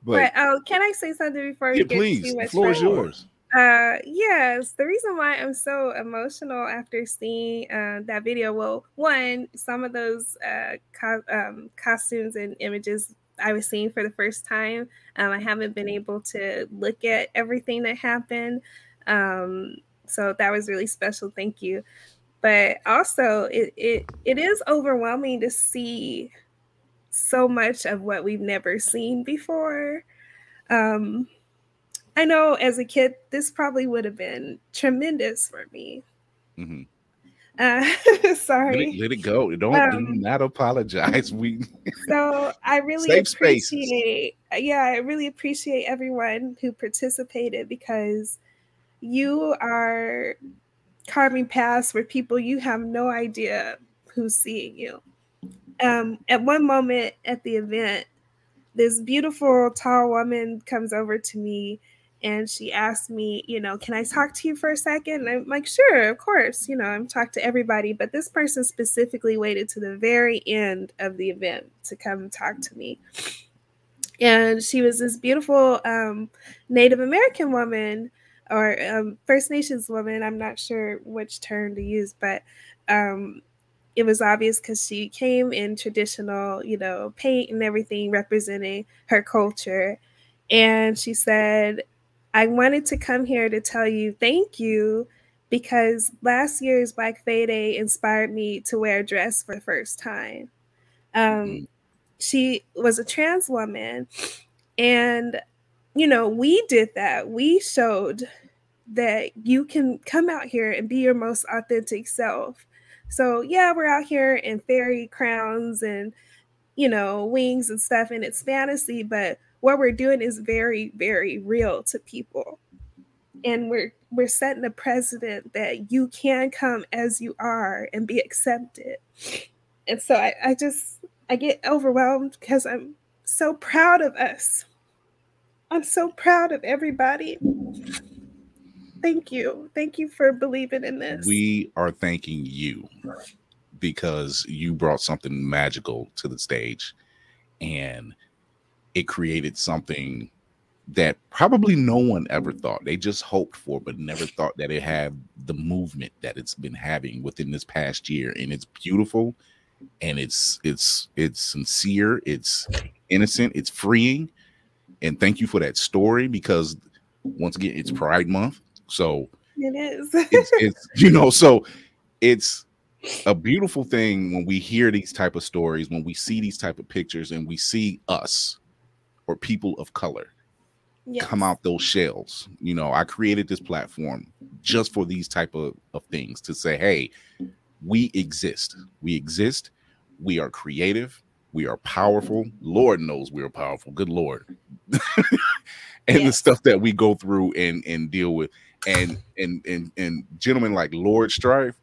But, but oh, can I say something before we yeah, get please. too much? The floor is yours. Uh, yes, the reason why I'm so emotional after seeing uh, that video, well, one, some of those uh, co- um, costumes and images I was seeing for the first time. Um, I haven't been able to look at everything that happened. Um, so that was really special. Thank you. But also, it, it it is overwhelming to see so much of what we've never seen before. Um, I know as a kid, this probably would have been tremendous for me. Mm-hmm. Uh, sorry. Let it, let it, go. Don't um, do not apologize. We so I really Safe appreciate. Spaces. Yeah, I really appreciate everyone who participated because you are carving paths for people you have no idea who's seeing you um, at one moment at the event, this beautiful tall woman comes over to me and she asked me, you know, can I talk to you for a second? And I'm like, sure, of course. You know, I'm talk to everybody, but this person specifically waited to the very end of the event to come talk to me. And she was this beautiful um, Native American woman or um, First Nations woman. I'm not sure which term to use, but um, it was obvious because she came in traditional, you know, paint and everything representing her culture. And she said, I wanted to come here to tell you thank you because last year's Black Fae Day inspired me to wear a dress for the first time. Um, mm-hmm. She was a trans woman, and you know, we did that. We showed that you can come out here and be your most authentic self. So yeah, we're out here in fairy crowns and you know wings and stuff, and it's fantasy, but what we're doing is very, very real to people. And we're we're setting a precedent that you can come as you are and be accepted. And so I, I just I get overwhelmed because I'm so proud of us. I'm so proud of everybody. Thank you. Thank you for believing in this. We are thanking you because you brought something magical to the stage and it created something that probably no one ever thought. They just hoped for but never thought that it had the movement that it's been having within this past year. And it's beautiful and it's it's it's sincere it's innocent it's freeing. And thank you for that story because once again it's pride month so it is. it's, it's you know so it's a beautiful thing when we hear these type of stories when we see these type of pictures and we see us or people of color yes. come out those shells. You know i created this platform just for these type of, of things to say hey we exist. We exist. We are creative. We are powerful. Lord knows we are powerful. Good lord. And the stuff that we go through and and deal with. And and and and gentlemen like lord strife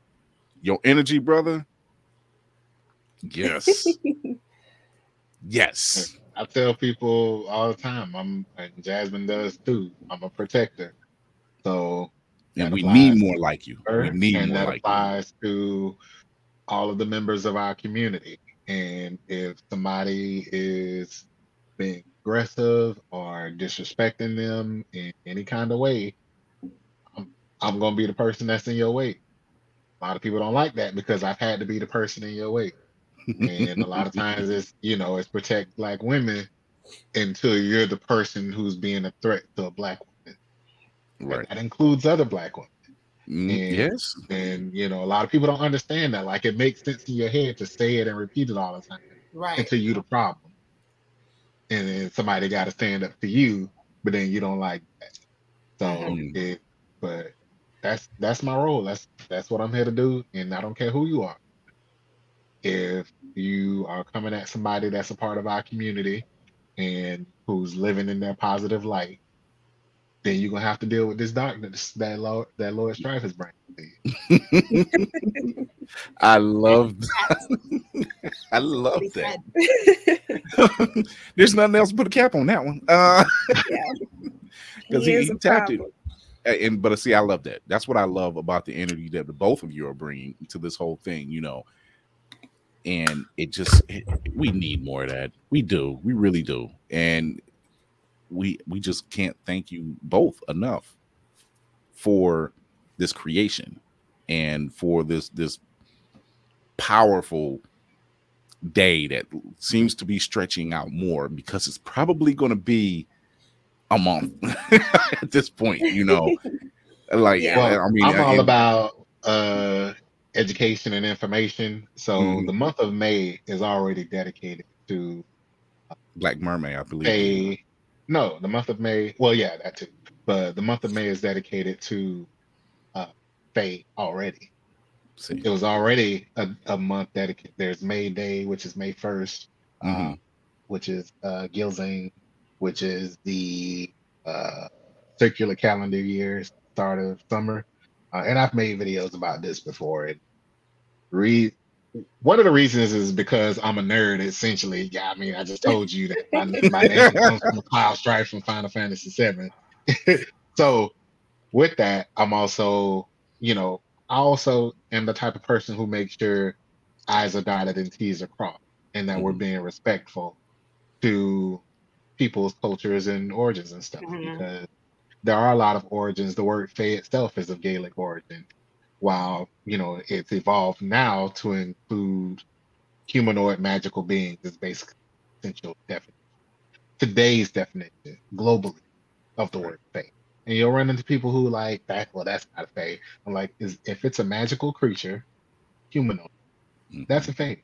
your energy brother? Yes. Yes I tell people all the time, I'm and Jasmine does too. I'm a protector. So and we need more like you we need and more that like you applies to all of the members of our community. And if somebody is being aggressive or disrespecting them in any kind of way, I'm, I'm going to be the person that's in your way. A lot of people don't like that because I've had to be the person in your way. And a lot of times it's, you know, it's protect black women until you're the person who's being a threat to a black woman. right That includes other black women. Mm, And- yes And you know, a lot of people don't understand that. Like it makes sense in your head to say it and repeat it all the time Right. until you the problem. And then somebody got to stand up to you, but then you don't like that. So Mhm. it, but that's that's my role. That's that's what I'm here to do, and I don't care who you are. If you are coming at somebody that's a part of our community and who's living in their positive light, then you're gonna have to deal with this darkness that Lord that Lord Strife is bringing. to you. I love that. I love that. There's nothing else to put a cap on that one. Uh because He he, he tapped it. problem. And but see, I love that. That's what I love about the energy that the both of you are bringing to this whole thing, you know. And it just it- we need more of that. We do. We really do. And we we just can't thank you both enough for this creation and for this this powerful day that seems to be stretching out more because it's probably going to be a month at this point you know like Yeah. Well, i mean I'm all and- about uh, education and information. So Mhm. the month of May is already dedicated to black mermaid i believe a. No, the month of May. Well, yeah, that too. But the month of May is dedicated to uh, Fae already. See. It was already a, a month dedicated. There's May Day, which is May 1st, uh, Mhm. which is uh, Gilzane, which is the uh, circular calendar year, start of summer. Uh, and I've made videos about this before. And read one of the reasons is because I'm a nerd, essentially. Yeah, I mean, I just told you that my, my name comes from Cloud Strife from Final Fantasy VII. so, with that, I'm also, you know, I also am the type of person who makes sure I's are dotted and T's are crossed, and that we're Mhm. being respectful to people's cultures and origins and stuff. Mhm. Because there are a lot of origins. The word Fae itself is of Gaelic origin, while you know it's evolved now to include humanoid magical beings. Is basically essential definition. Today's definition globally of the word Fae. And you'll run into people who like that. Well, that's not a Fae. I'm like, is if it's a magical creature, humanoid, Mhm. that's a Fae.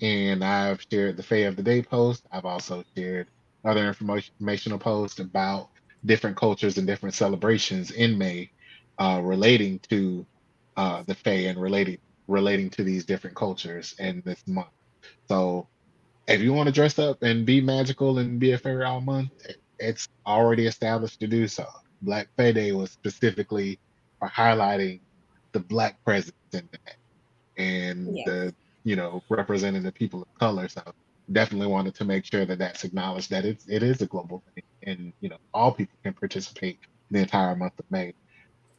And I've shared the Fae of the Day post. I've also shared other information informational posts about different cultures and different celebrations in May uh, relating to uh, the Fae and relating relating to these different cultures in this month. So if you want to dress up and be magical and be a fairy all month, it's already established to do so. Black Fae Day was specifically for highlighting the black presence in that and Yes. the you know representing the people of color. So definitely wanted to make sure that that's acknowledged that it's it is a global thing and you know all people can participate the entire month of May.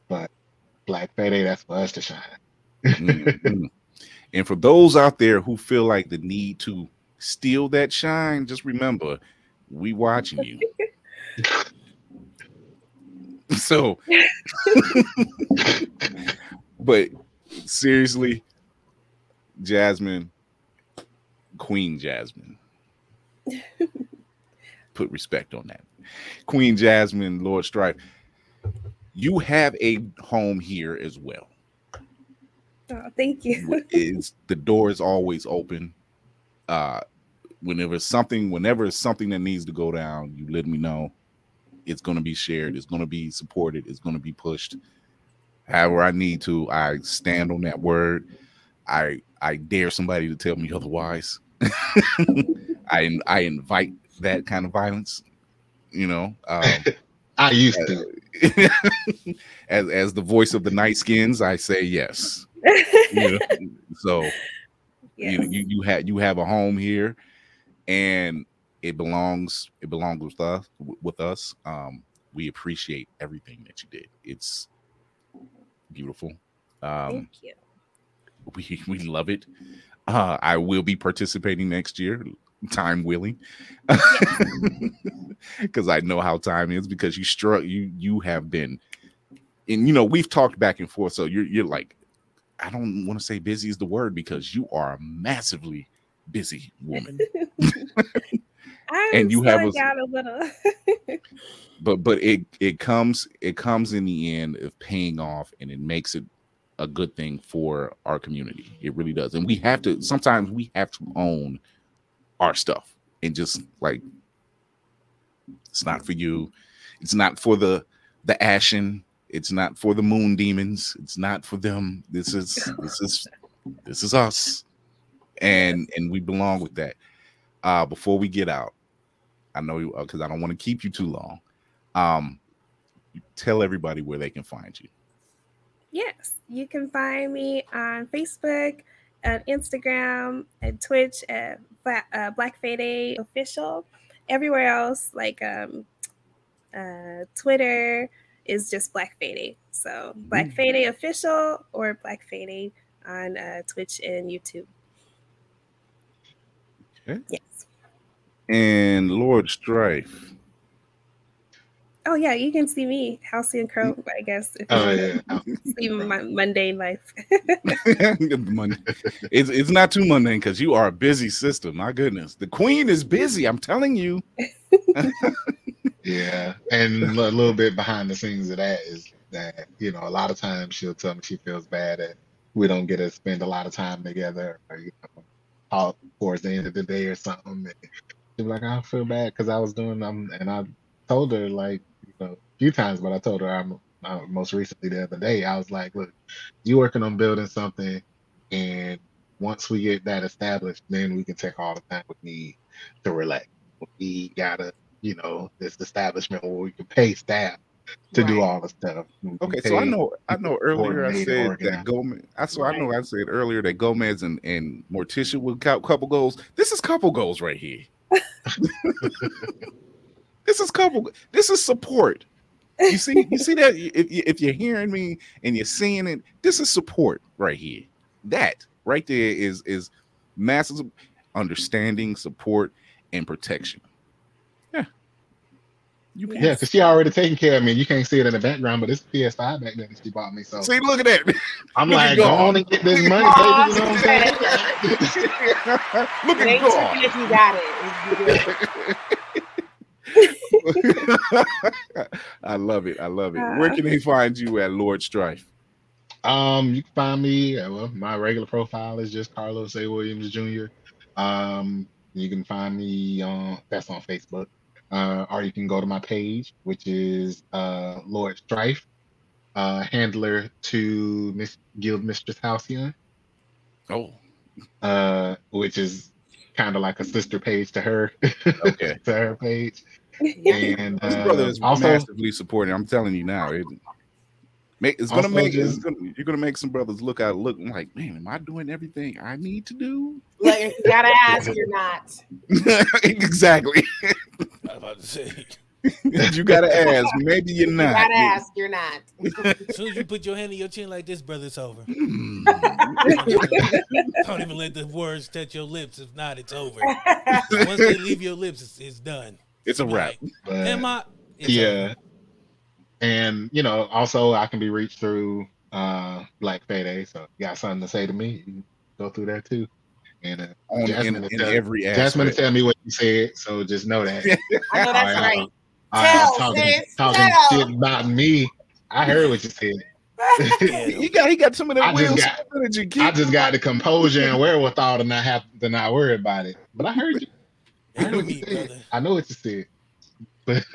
But Black Fae Day, that's for us to shine. Mhm. and for those out there who feel like the need to steal that shine, just remember, we watching you. so, but seriously, Jasmine, Queen Jasmine, put respect on that. Queen Jasmine, Lord Strife, you have a home here as well. Oh, thank you. is the door is always open. Uh whenever something, whenever it's something that needs to go down, you let me know. It's gonna be shared, it's gonna be supported, it's gonna be pushed. However, I need to, I stand on that word. I I dare somebody to tell me otherwise. I I invite that kind of violence, you know. Um I used to. as as the voice of the night skins, I say yes. You know, so you, Yes. you you have you have a home here, and it belongs it belongs with us with us. Um, we appreciate everything that you did. It's beautiful. Um, Thank you. we we love it. Uh, I will be participating next year, time willing, because I know how time is. Because you struck you you have been, and you know we've talked back and forth. So you're you're like, I don't want to say busy is the word because you are a massively busy woman. I'm and you have a little. but but it it comes it comes in the end of paying off and it makes it a good thing for our community. It really does. And we have to sometimes we have to own our stuff and just like it's not for you. It's not for the the ashen. It's not for the moon demons. It's not for them. This is this is this is us. And and we belong with that. Uh before we get out i know you because i don't want to keep you too long um tell everybody where they can find you yes, you can find me on Facebook, on Instagram, and Twitch at Black, uh, Black Fae Day Official. Everywhere else, like um, uh, Twitter, is just Black Fae Day. So Black Mm. Fae Day Official or Black Fae Day on uh, Twitch and YouTube. Okay. Yes. and lord strife Oh yeah, you can see me, Halcyon Crowe, mm-hmm. I guess. If Oh yeah. see my mundane life. Monday. it's, it's not too mundane because you are a busy sister my goodness the queen is busy i'm telling you Yeah, and a little bit behind the scenes of that is that you know a lot of times she'll tell me she feels bad that we don't get to spend a lot of time together, or you know, talk towards the end of the day or something. And she'll be like, "I feel bad because I was doing them," and I told her like you know a few times, but I told her I'm uh, most recently the other day I was like, "Look, you working on building something, and once we get that established, then we can take all the time we need to relax. We gotta." you know, this establishment where we can pay staff to do all the stuff. Okay so i know i know earlier i coordinate, said that organize. gomez i so i know i said earlier that gomez and and morticia with cou- couple goals this is couple goals right here this is couple this is support you see you see that if, if you're hearing me and you're seeing it this is support right here that right there is is massive understanding support and protection yeah you can Yeah, because she already taking care of me. You can't see it in the background, but it's PS5 back there that she bought me. So see look at that I'm look like, go on and get this money, baby. You know what I'm saying? look at ain't God. tricky if you got it. It's good. I love it. I love it. Where can they find you at Lord Strife? Um, you can find me. uh, Well, my regular profile is just Carlos A. Williams Jr. Um, you can find me on that's on Facebook. Uh, or you can go to my page, which is uh Lord Strife, uh, handler to Miss Guild Mistress Halcyon, Oh, uh, which is kind of like a sister page to her, okay. to her page. And This uh, brother is also, massively supporting. I'm telling you now. It, make, it's gonna Also make it's gonna, you're gonna make some brothers look out look like, man, am I doing everything I need to do? Like, you gotta ask, you're not. exactly. I was about to say. you gotta ask. Maybe you're not. You gotta ask. You're not. As soon as you put your hand in your chin like this, brother, it's over. Hmm. Don't even let the words touch your lips. If not, it's over. Once they leave your lips, it's, it's done. It's a wrap. Like, But, am I? It's yeah. over. And you know, also I can be reached through uh Black Fae Day. So you got something to say to me, you can go through that too. And uh, On, Jasmine is in tell- every Jasmine to tell me what you said, so just know that. I know that's I, right. I- Tell, talking, sis, talking tell. shit about me. I heard what you said. He got he got some of I that just Will got- Smith energy. I just got the composure and wherewithal to not have to not worry about it. But I heard you. I you know and what me, you said. I know what you said. But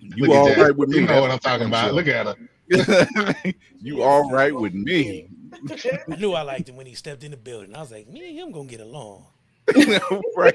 you look at all Jazz. right with me. You know what I'm talking about. Look at her. you all right with me. I knew I liked him when he stepped in the building. I was like, me and him gonna get along. right.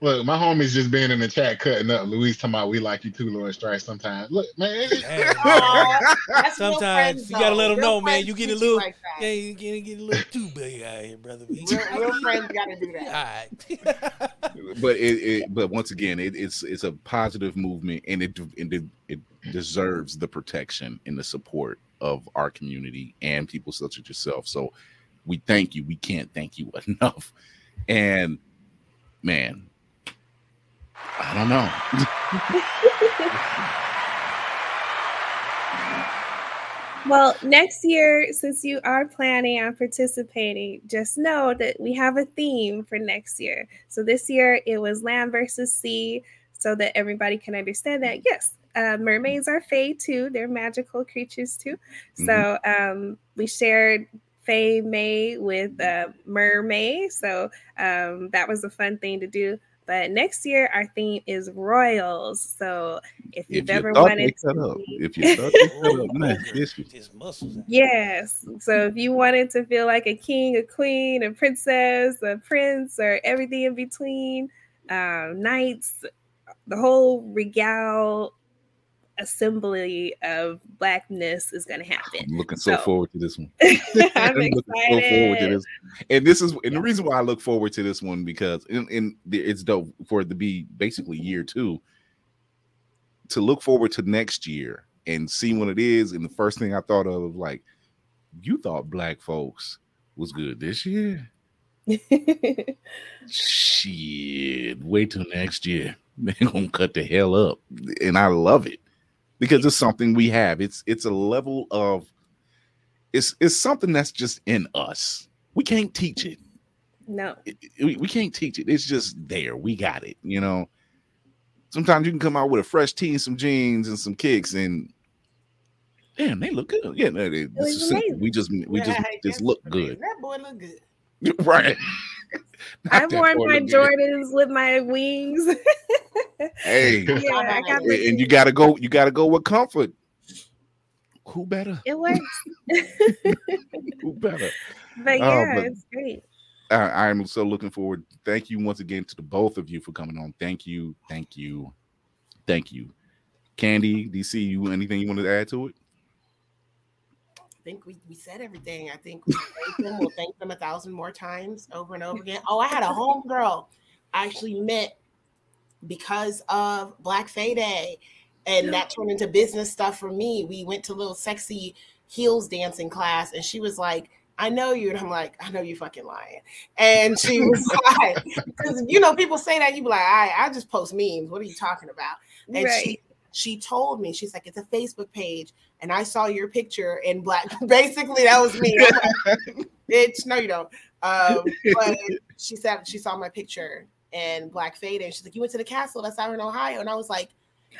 Look, my homies just been in the chat cutting up. Luis talking about we like you too, Lord Strife. Sometimes, look, man, Hey, Aw, that's Sometimes friends, you gotta let them Real know, man, you get a little- like yeah, you getting get a little too big out here, brother. Real, real friends gotta do that. All right. but it, it but once again it, it's it's a positive movement and it, and it it deserves the protection and the support of our community and people such as yourself so we thank you we can't thank you enough and man i don't know Well, next year, since you are planning on participating, just know that we have a theme for next year. So this year it was land versus sea, so that everybody can understand that yes, uh, mermaids are fae too; they're magical creatures too. So um, we shared fae May with uh, mermaid, so um, that was a fun thing to do. But next year our theme is royals. So if you've if you ever thought they wanted cut to up be- if you thought they cut up man, ogre, this his muscles. out. Yes. So if you wanted to feel like a king, a queen, a princess, a prince, or everything in between, um, knights, the whole regal assembly of blackness is going to happen. i'm looking so So- forward to this one I'm looking so forward to excited. this. And this is and the reason why I look forward to this one because in, in the, it's dope for it to be basically year two. To look forward to next year and see what it is. And the first thing I thought of like, you thought black folks was good this year? Shit, wait till next year. They're gonna cut the hell up. And I love it because it's something we have. It's it's a level of it's it's something that's just in us. We can't teach it. no. It- it- we, we can't teach it. It's just there. We got it. You know. Sometimes you can come out with a fresh tee and some jeans and some kicks, and damn, they look good. Yeah, no, they, we just we just Right, just look good, That boy look good. right? I've worn my good. Jordans with my wings. Hey, yeah, I got my and you gotta go. You gotta go with comfort. Who better? it works. Who better? But Oh, yeah, but- it's great. I, I'm so looking forward. Thank you once again to the both of you for coming on. Thank you, thank you, thank you. Candy, DC, you anything you want to add to it? I think we, we said everything. I think we thank them. We'll thank them a thousand more times over and over again. Oh, I had a homegirl I actually met because of Black Fae Day. And that turned into business stuff for me. We went to a little sexy heels dancing class, and she was like, I know you. And I'm like, I know you fucking lying. And she was like, because you know, people say that, you be like, I, I just post memes. What are you talking about? And Right. she she told me, she's like, it's a Facebook page, and I saw your picture in black. Basically, that was me. Like, Bitch, no, you don't. Um, but she said she saw my picture in Black Fae Day, and she's like, You went to the castle that's out in Ohio. And I was like,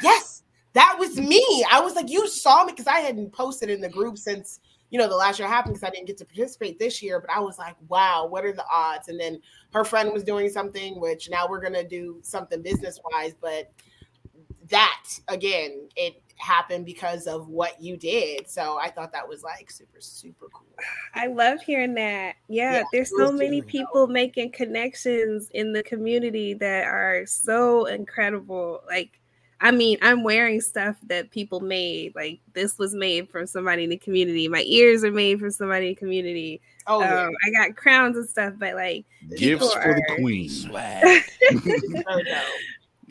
Yes, that was me. I was like, You saw me because I hadn't posted in the group since you know the last year happened because I didn't get to participate this year. But I was like, Wow, what are the odds? And then her friend was doing something, which now we're gonna do something business wise, but that again, it happened because of what you did. So I thought that was like super, super cool. I love hearing that. Yeah, Yeah, there's so many really people making connections in the community that are so incredible. Like, I mean, I'm wearing stuff that people made. Like, this was made from somebody in the community. My ears are made from somebody in the community. Oh, yeah. Um, I got crowns and stuff, but like, Gifts for the queen. Swag. so dope.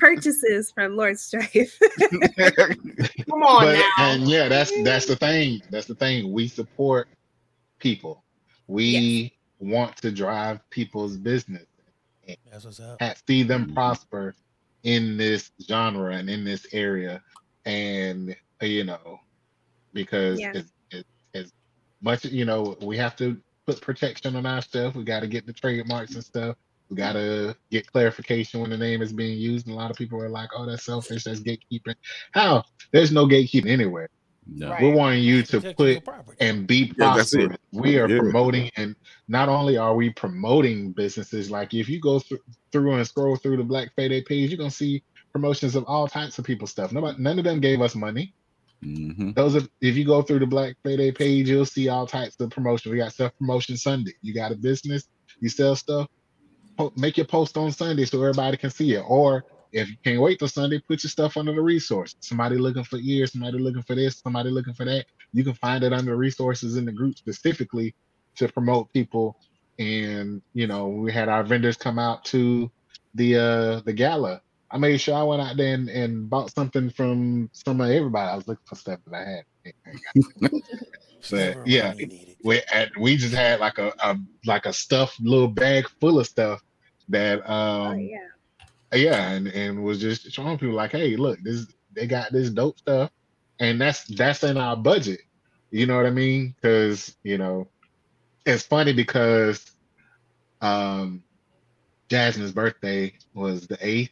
Purchases from Lord Strife. Come on but now. and yeah, that's that's the thing. That's the thing. We support people. We want to drive people's business. That's what's up. see them Mhm. prosper in this genre and in this area and you know because Yeah. as, as, as much you know we have to put protection on our stuff we got to get the trademarks and stuff we got to get clarification when the name is being used and a lot of people are like oh that's selfish that's gatekeeping how there's no gatekeeping anywhere No. Right. we're wanting you to put and be Yeah, that's it. prosperous. we are Yeah. promoting, and not only are we promoting businesses, like if you go through through and scroll through the Black Fae Day page, you're gonna see promotions of all types of people stuff. Nobody, none of them gave us money. hmm Those are if you go through the Black Fae Day page, you'll see all types of promotion. We got self promotion Sunday. You got a business, you sell stuff. Make your post on Sunday so everybody can see it. Or if you can't wait till Sunday, put your stuff under the resource. Somebody looking for ears, somebody looking for this, somebody looking for that. You can find it under resources in the group specifically to promote people. And you know, we had our vendors come out to the uh the gala. I made sure I went out there and, and bought something from some of everybody. I was looking for stuff that I had. But yeah, mind, you need it. we at, we just had like a, a like a stuffed little bag full of stuff that oh um yeah. yeah and and was just showing people like hey look this they got this dope stuff and that's that's in our budget you know what i mean because you know it's funny because um jasmine's birthday was the 8th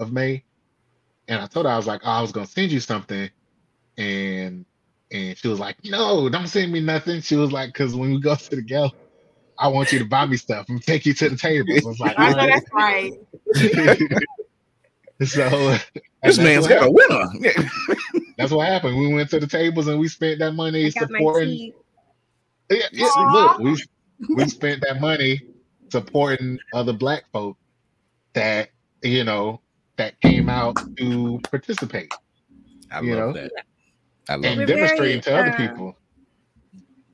of may and i told her i was like oh, i was gonna send you something and and she was like no don't send me nothing she was like because when we go to the gala I want you to buy me stuff and take you to the tables. I was like, I know right. that's right. so This that's man's what got a winner. That's what happened. We went to the tables and we spent that money I supporting. Yeah, yeah, look, we we spent that money supporting other black folk that you know that came out to participate I You love know? that. I love and We're that. demonstrating to other uh, people.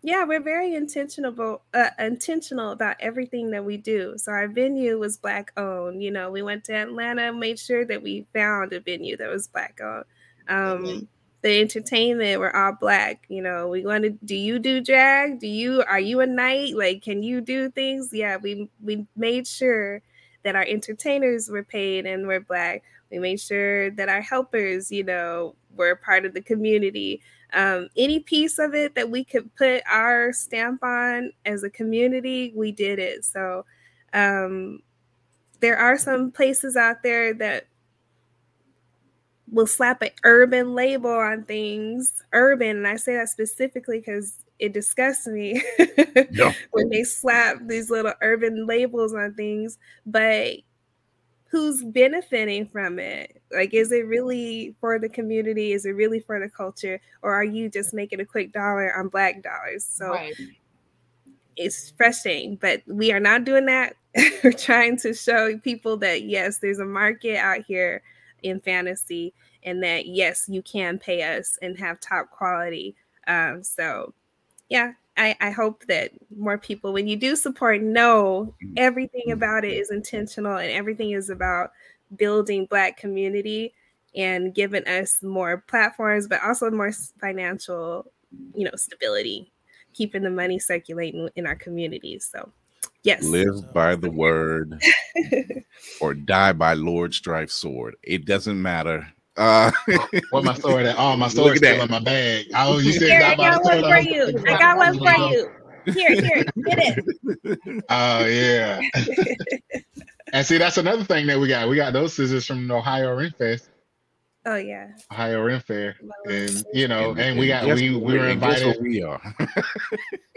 Yeah, we're very intentional uh, intentional about everything that we do. So our venue was black owned. You know, we went to Atlanta, made sure that we found a venue that was black owned. Um, Mhm. The entertainment were all black. You know, we wanted. Do you do drag? Do you are you a knight? Like, can you do things? Yeah, we we made sure that our entertainers were paid and were black. We made sure that our helpers, you know, were part of the community um, any piece of it that we could put our stamp on as a community, we did it. So um, there are some places out there that will slap an urban label on things, urban, and I say that specifically because it disgusts me Yeah. when they slap these little urban labels on things. But who's benefiting from it? Like, is it really for the community? Is it really for the culture? Or are you just making a quick dollar on black dollars? So right. it's frustrating, but we are not doing that. We're trying to show people that yes, there's a market out here in fantasy, and that yes, you can pay us and have top quality. Um, so, yeah, I, I hope that more people, when you do support, know mm-hmm. everything mm-hmm. about it is intentional and everything is about building Black community and giving us more platforms, but also more financial, you know, stability keeping the money circulating in our communities. So, yes. Live by the word or die by Lord Strife's sword. It doesn't matter. Uh, What my sword at? Oh, my Look sword's that. still in my bag. Oh, you said Here, I got one for was you. I got one for you. Here, here, get it. Oh yeah. and see, that's another thing that we got. We got those scissors from the Ohio Ren Fest, Oh yeah. Ohio Ren Fair, and you know, and we got guess we we were invited. we are.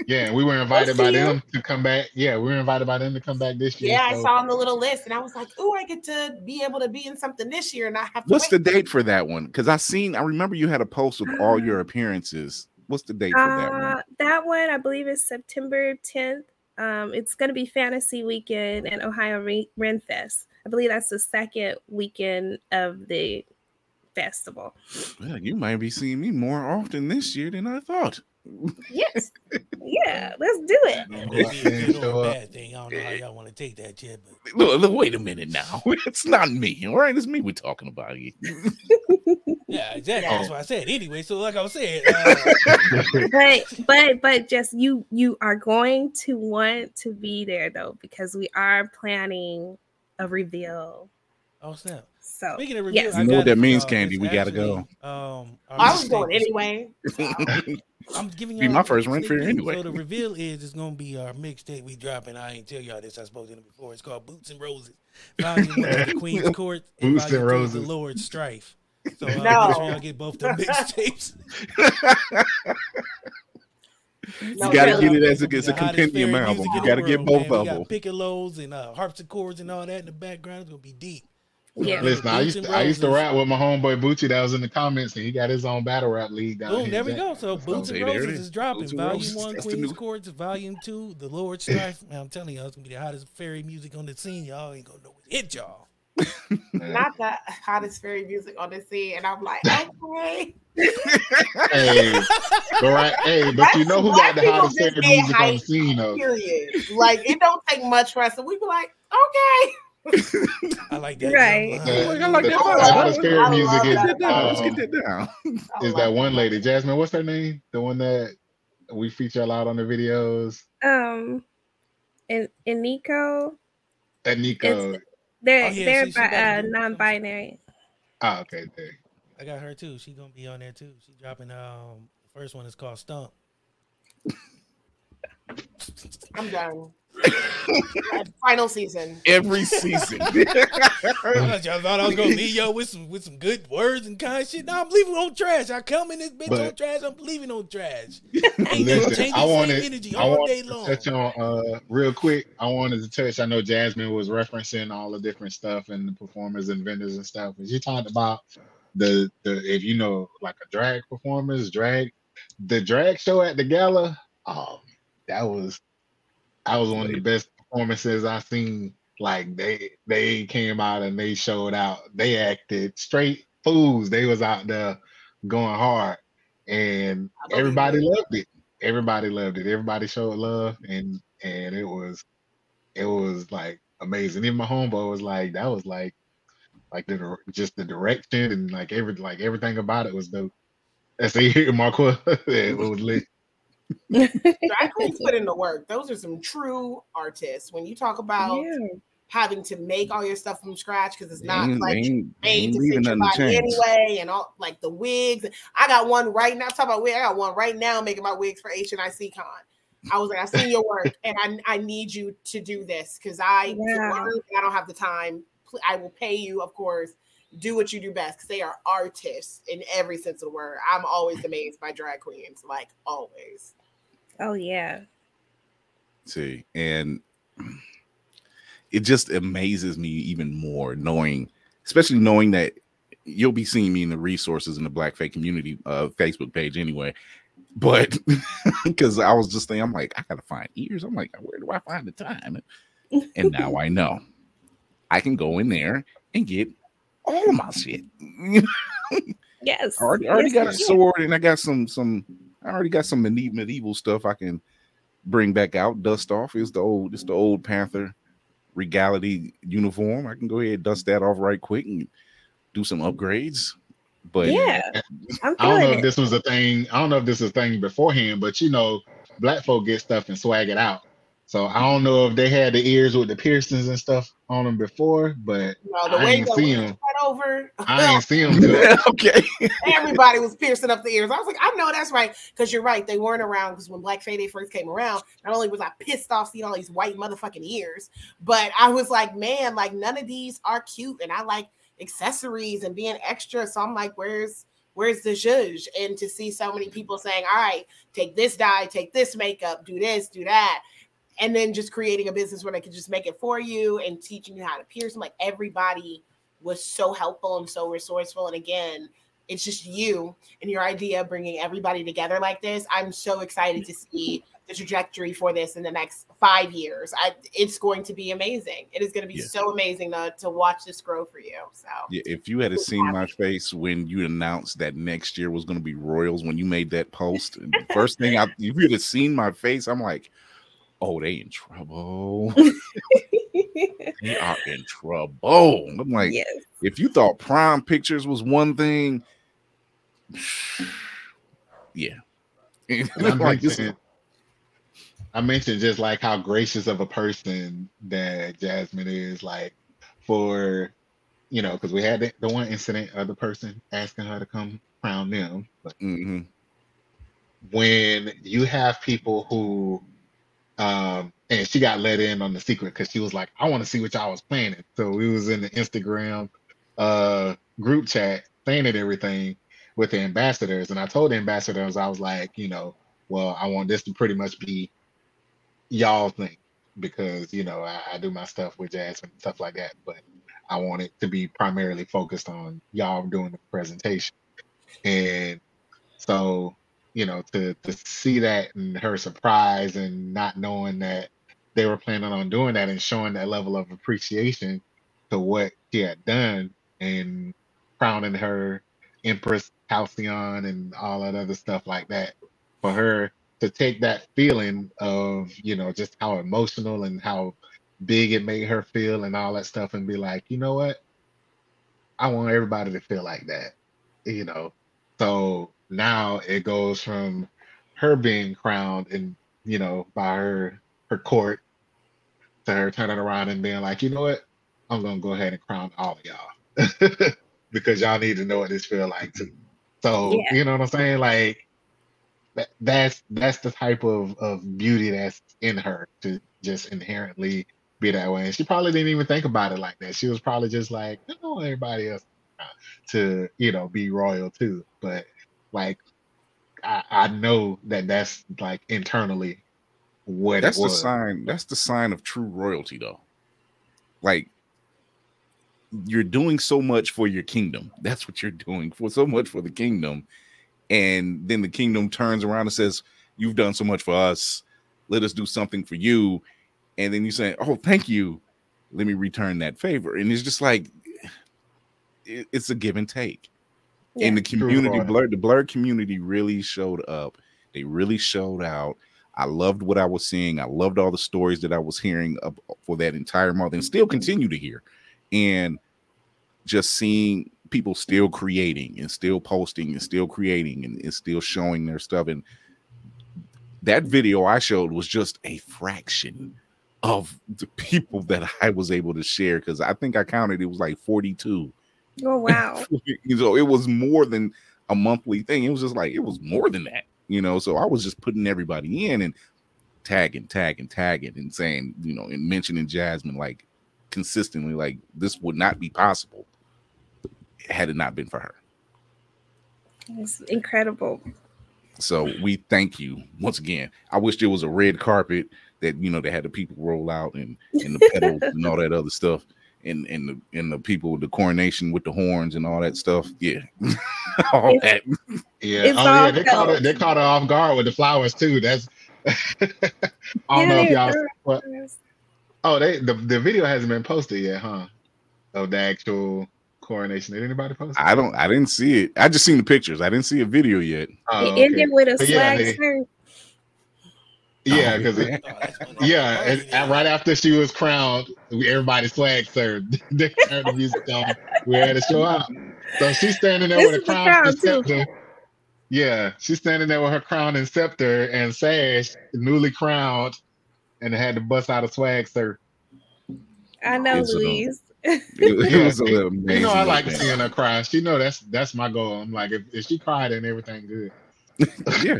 Yeah, we were invited by you. them to come back. Yeah, we were invited by them to come back this year. Yeah, I saw on the little list, and I was like, "Oh, I get to be able to be in something this year, and I have to." What's the date for that one? Because I seen, I remember you had a post with all your appearances. What's the date for that one? Uh, that one I believe is September 10th. Um, it's going to be Fantasy Weekend and Ohio Re- Ren Fest. I believe that's the second weekend of the festival. Well, you might be seeing me more often this year than I thought. Yes. Yeah, let's do it. Bad thing. I don't know how y'all want to take that yet, but Look, look, wait a minute now. It's not me, all right? It's me we're talking about here. yeah, exactly. That's what I said. Anyway, so like I was saying, uh, but but but just you you are going to want to be there though because we are planning a reveal. oh snap. So Speaking of yes. You know what that means, uh, Candy. it's We gotta actually, go. Um, I was going is- anyway. I'm giving you Be my first rent fare anyway. So the reveal is it's gonna be our mixtape we dropping. I ain't tell y'all this. I spoke to them before. It's called Boots and Roses. Volume one, the Queen's Court. And Boots and Roses. the Lord's Strife. So uh, No. make sure y'all get both the mixtapes. You No, gotta no, get it as a, it's a compendium fairy album. You gotta get both man. We of got them. Piccolos and uh, harpsichords and all that in the background. It's gonna be deep. Yeah. Listen, I used to, I used to rap with my homeboy Bucci that was in the comments, and he got his own battle rap league. down Boom, here there we go. So Boots See, and Roses is. is dropping. Boots and Volume Roses, one, Queen's new- Courts. Volume two, The Lord Strife. Man, I'm telling y'all, it's gonna be the hottest fairy music on the scene. Y'all ain't gonna know what hit y'all. Not the hottest fairy music on the scene, and I'm like, okay. Hey, but right, hey, but you know who got the hottest fairy music on the scene though? Period. Like it don't take much for us, and we be like, okay. I like that. Right. jump The, line. I like the- that the vibe. hottest fairy I music love is, that Get that. Let's um, get that down. Is that one lady, Jasmine? What's her name? The one that we feature a lot on the videos. Um and and Nico, And Nico. they're Oh, yeah, they're she- she bi- uh, non-binary. Ah, okay, there. I got her too. She's gonna be on there too. She's dropping um the first one is called Stump. I'm done. Final season. Every season. I thought y'all thought I was gonna leave y'all with some with some good words and kind of shit. No, I'm leaving on trash. I come in this bitch But- on trash. I'm leaving on trash. Ain't Listen, changing I same wanted, energy I all wanted day to long. touch on uh real quick. I wanted to touch. I know Jasmine was referencing all the different stuff and the performers and vendors and stuff. But you talked about the the if you know like a drag performers, drag the drag show at the gala. Oh, that was that was one of the best performances I've seen. Like they they came out and they showed out. They acted straight fools. They was out there going hard, and everybody loved it. Everybody loved it. Everybody showed love, and and it was it was like amazing. Even my homeboy was like, that was like like the just the direction and like every like everything about it was dope. That's it, Marco. it was lit. Drag queens put in the work. Those are some true artists. When you talk about Yeah. having to make all your stuff from scratch because it's not ain't- like they ain't- they made ain't to leaving fit your nothing body chance. anyway, and all like the wigs. I got one right now. Talk about wig. I got one right now making my wigs for H and I C Con. I was like, I've seen your work, and I I need you to do this because I Yeah. I don't have the time. I will pay you, of course. Do what you do best because they are artists in every sense of the word. I'm always amazed by drag queens, like always. Oh yeah. See, and it just amazes me even more knowing, especially knowing that you'll be seeing me in the resources in the Black Fake Community uh, Facebook page anyway. But because I was just thinking, I'm like, I gotta find ears. I'm like, where do I find the time? And now I know I can go in there and get all my shit. Yes. I already, I already Yes, got a sword and I got some some I already got some medieval, medieval stuff I can bring back out, dust off. It's the old it's the old Panther regality uniform. I can go ahead and dust that off right quick and do some upgrades. But Yeah. I'm I don't know feeling if this was a thing. I don't know if this is a thing beforehand, but you know, black folk get stuff and swag it out. So I don't know if they had the ears with the piercings and stuff on them before, but No, the I way ain't see them. cut over, I ain't see them. Till, okay. everybody was piercing up the ears. I was like, I know that's right, because you're right. They weren't around because when Black Fae Day first came around, not only was I pissed off seeing all these white motherfucking ears, but I was like, man, like none of these are cute, and I like accessories and being extra. So I'm like, where's where's the judge? And to see so many people saying, all right, take this dye, take this makeup, do this, do that. And then just creating a business where they could just make it for you and teaching you how to pierce. I'm like everybody was so helpful and so resourceful. And again, it's just you and your idea of bringing everybody together like this. I'm so excited to see the trajectory for this in the next five years. I, it's going to be amazing. It is going to be yeah. so amazing to, to watch this grow for you. So, yeah, if you had seen happy. my face when you announced that next year was going to be Royals, when you made that post, first thing I, if you had seen my face, I'm like, oh, they in trouble. they are in trouble. I'm like, yes. if you thought Prime Pictures was one thing, yeah. like this, I mentioned just like how gracious of a person that Jasmine is, like for you know, because we had the, the, one incident of the person asking her to come crown them, but mm-hmm. when you have people who, um, and she got let in on the secret because she was like, I want to see what y'all was planning. So we was in the Instagram uh group chat it everything with the ambassadors, and I told the ambassadors I was like, you know, well, I want this to pretty much be y'all thing because you know I, I do my stuff with Jasmine and stuff like that, but I want it to be primarily focused on y'all doing the presentation. And so, you know, to to see that and her surprise and not knowing that they were planning on doing that and showing that level of appreciation to what she had done and crowning her Empress Halcyon and all that other stuff like that. For her to take that feeling of you know just how emotional and how big it made her feel and all that stuff and be like you know what? I want everybody to feel like that you know? So now it goes from her being crowned and you know by her her court to her turning around and being like you know what i'm gonna go ahead and crown all of y'all because y'all need to know what this feel like too so yeah. you know what i'm saying like that, that's that's the type of of beauty that's in her to just inherently be that way. And she probably didn't even think about it like that. She was probably just like, I know everybody else to you know be royal too. But like, I, I know that that's like internally what that's the sign. That's the sign of true royalty, though. Like you're doing so much for your kingdom. That's what you're doing for so much for the kingdom and then the kingdom turns around and says, "You've done so much for us. Let us do something for you." And then you say, "Oh, thank you. Let me return that favor." And it's just like it's a give and take. Yeah. And the community, blur, the blerd community really showed up. They really showed out. I loved what I was seeing. I loved all the stories that I was hearing for that entire month, and still continue to hear. And just seeing people still creating and still posting and still creating and, and still showing their stuff. And that video I showed was just a fraction of the people that I was able to share because I think I counted it was like 42. Oh wow. so it was more than a monthly thing. It was just like it was more than that, you know. So I was just putting everybody in and tagging, tagging, tagging, and saying, you know, and mentioning Jasmine like consistently, like this would not be possible had it not been for her. It's incredible. So we thank you once again. I wish there was a red carpet that you know they had the people roll out and and the pedals and all that other stuff and and the and the people the coronation with the horns and all that stuff. Yeah, all it's, that. Yeah, oh yeah, they caught it. They caught her off guard with the flowers too. That's I don't yeah, know if y'all. What, oh, they the the video hasn't been posted yet, huh? Of the actual coronation. Did anybody post? It? I don't. I didn't see it. I just seen the pictures. I didn't see a video yet. Oh, it okay. ended with a swag yeah, Yeah, oh, because oh, yeah, and, and, right after she was crowned, everybody swag served. they turned the music on. We had to show up. So she's standing there this with a crown, crown and scepter. Yeah, she's standing there with her crown and scepter and sash, newly crowned, and had to bust out a swag sir. I know, it's Luis. It, it was a little amazing. You know, I like seeing her cry. She know that's that's my goal. I'm like, if, if she cried, then everything good. yeah,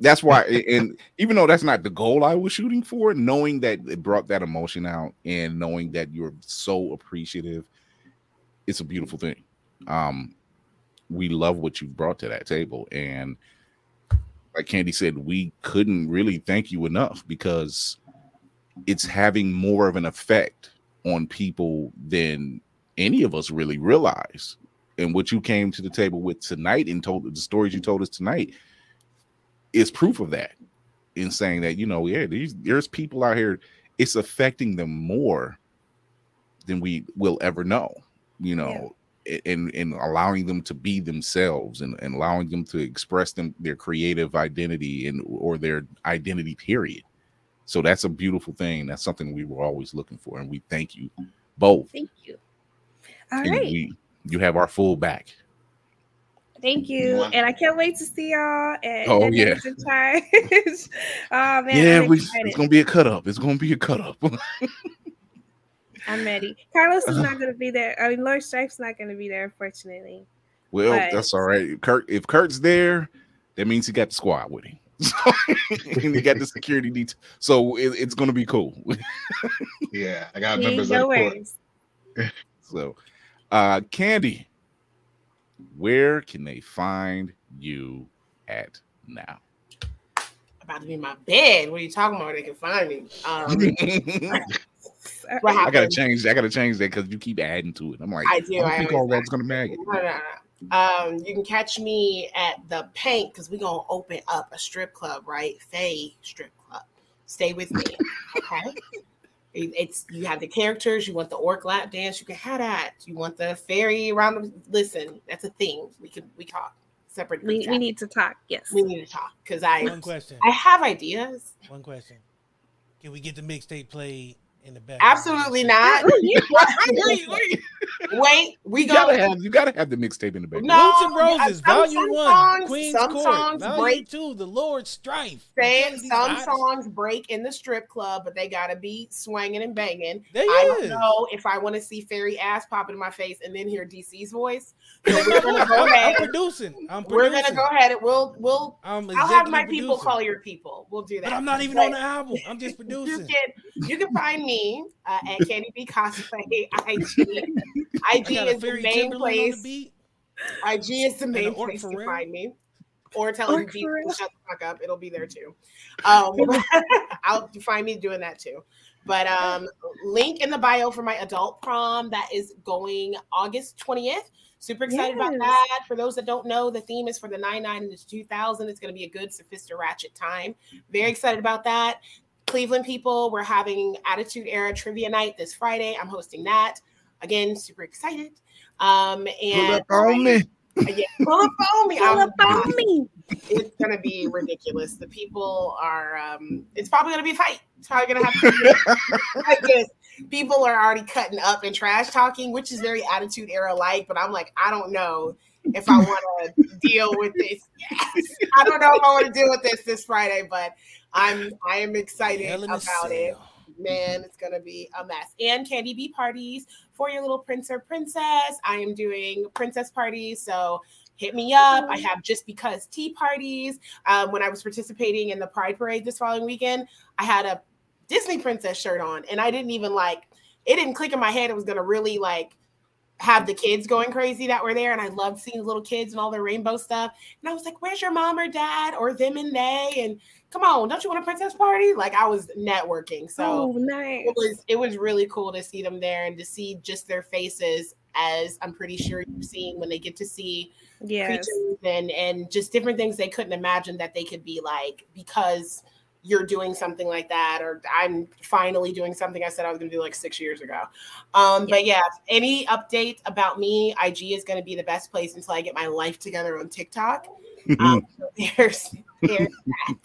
that's why. And even though that's not the goal I was shooting for, knowing that it brought that emotion out and knowing that you're so appreciative, it's a beautiful thing. Um, we love what you've brought to that table, and like Candy said, we couldn't really thank you enough because it's having more of an effect on people than any of us really realize. And what you came to the table with tonight and told the stories you told us tonight is proof of that. in saying that you know, yeah, these there's people out here. It's affecting them more than we will ever know. You know, yeah. and and allowing them to be themselves and, and allowing them to express them their creative identity and or their identity period. So that's a beautiful thing. That's something we were always looking for, and we thank you both. Thank you. All and right. We, you have our full back. Thank you, and I can't wait to see y'all. At oh yeah, oh man, yeah, we, it's gonna be a cut up. It's gonna be a cut up. I'm ready. Carlos is not gonna be there. I mean, Lord Strife's not gonna be there, unfortunately. Well, but... that's all right. Kurt, if Kurt's there, that means he got the squad with him. and he got the security detail, so it, it's gonna be cool. yeah, I got members no like so, uh, Candy, where can they find you at now? About to be in my bed. What are you talking about? Where they can find me? Um, I gotta change. I gotta change that because you keep adding to it. I'm like, I do. I, I think all that's gonna it. No, no, no. Um, you can catch me at the Paint because we're gonna open up a strip club, right? Fae Strip Club. Stay with me, okay? It's you have the characters. You want the orc lap dance. You can have that. You want the fairy around. The, listen, that's a thing. We can we talk separately. We, we need to talk. Yes, we need to talk because I one question. I have ideas. One question. Can we get the mixtape played in the back. Absolutely not. wait, wait, wait, we you gotta have you gotta have the mixtape in the back. No, Roots and Roses, some, Volume some One, songs, Queen's some Court, songs Volume break, Two, The Lord's Strife. Saying some songs break in the strip club, but they gotta be swinging and banging. There I is. don't know if I want to see fairy ass pop in my face and then hear DC's voice. So we're gonna go ahead. I'm producing. I'm producing. We're gonna go ahead and we'll we'll. I'll have my producing. people call your people. We'll do that. But I'm not even but on the album. I'm just producing. You can you can find me uh, at Candy B Cosplay IG. IG is the main place. The IG is the main place to find me. Or tell him to shut the fuck up. It'll be there too. Um, I'll find me doing that too. But um, link in the bio for my adult prom that is going August 20th. Super excited yes. about that. For those that don't know, the theme is for the 99 and the 2000. It's going to be a good sophisticated ratchet time. Very excited about that. Cleveland people, we're having Attitude Era Trivia Night this Friday. I'm hosting that. Again, super excited. Um, and pull up on me. Yeah, pull up on me. Pull up on me. It's gonna be ridiculous. The people are. Um, it's probably gonna be a fight. It's probably gonna have to like this. People are already cutting up and trash talking, which is very Attitude Era like. But I'm like, I don't know if I want to deal with this. Yes. I don't know if I want to deal with this this Friday, but I'm I am excited about it. Man, it's gonna be a mess. And candy bee parties for your little prince or princess. I am doing princess parties, so hit me up. I have just because tea parties. Um, when I was participating in the Pride Parade this following weekend, I had a Disney princess shirt on, and I didn't even like. It didn't click in my head. It was gonna really like have the kids going crazy that were there and I loved seeing the little kids and all their rainbow stuff. And I was like, where's your mom or dad or them and they? And come on, don't you want a princess party? Like I was networking. So oh, nice. it was it was really cool to see them there and to see just their faces as I'm pretty sure you've seen when they get to see yes. creatures and and just different things they couldn't imagine that they could be like because you're doing something like that or i'm finally doing something i said i was going to do like six years ago um, yeah. but yeah any update about me ig is going to be the best place until i get my life together on tiktok um, so there's, there's that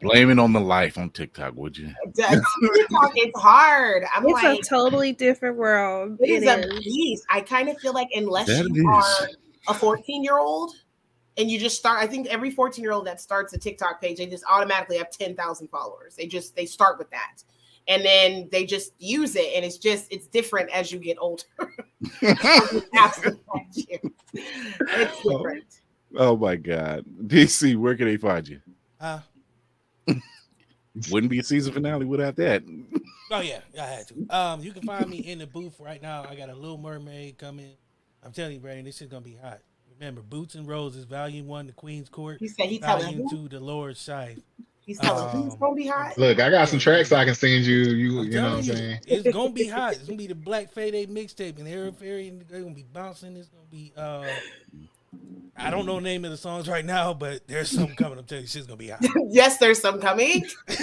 Blame it on the life on TikTok, would you? TikTok is hard. I'm it's like, a totally different world. it is, is a beast. I kind of feel like unless that you is. are a 14 year old, and you just start. I think every 14 year old that starts a TikTok page, they just automatically have 10,000 followers. They just they start with that, and then they just use it, and it's just it's different as you get older. Absolutely, it's different. Oh, oh, my god, DC, where can they find you? Uh, Wouldn't be a season finale without that. Oh yeah, I had to. Um, you can find me in the booth right now. I got a Little Mermaid coming. I'm telling you, Brandon, this is gonna be hot. Remember, Boots and Roses, Volume One, The Queen's Court. He said he Volume Two, The Lord Scythe. He's telling um, it's gonna be hot. Look, I got some tracks I can send you. You, you know what I'm saying? It's gonna be hot. It's gonna be the Black Fade mixtape, and Air Fairy. They're gonna be bouncing. It's gonna be uh, I don't know the name of the songs right now, but there's some coming. I'm telling you, she's gonna be hot. yes, there's some coming.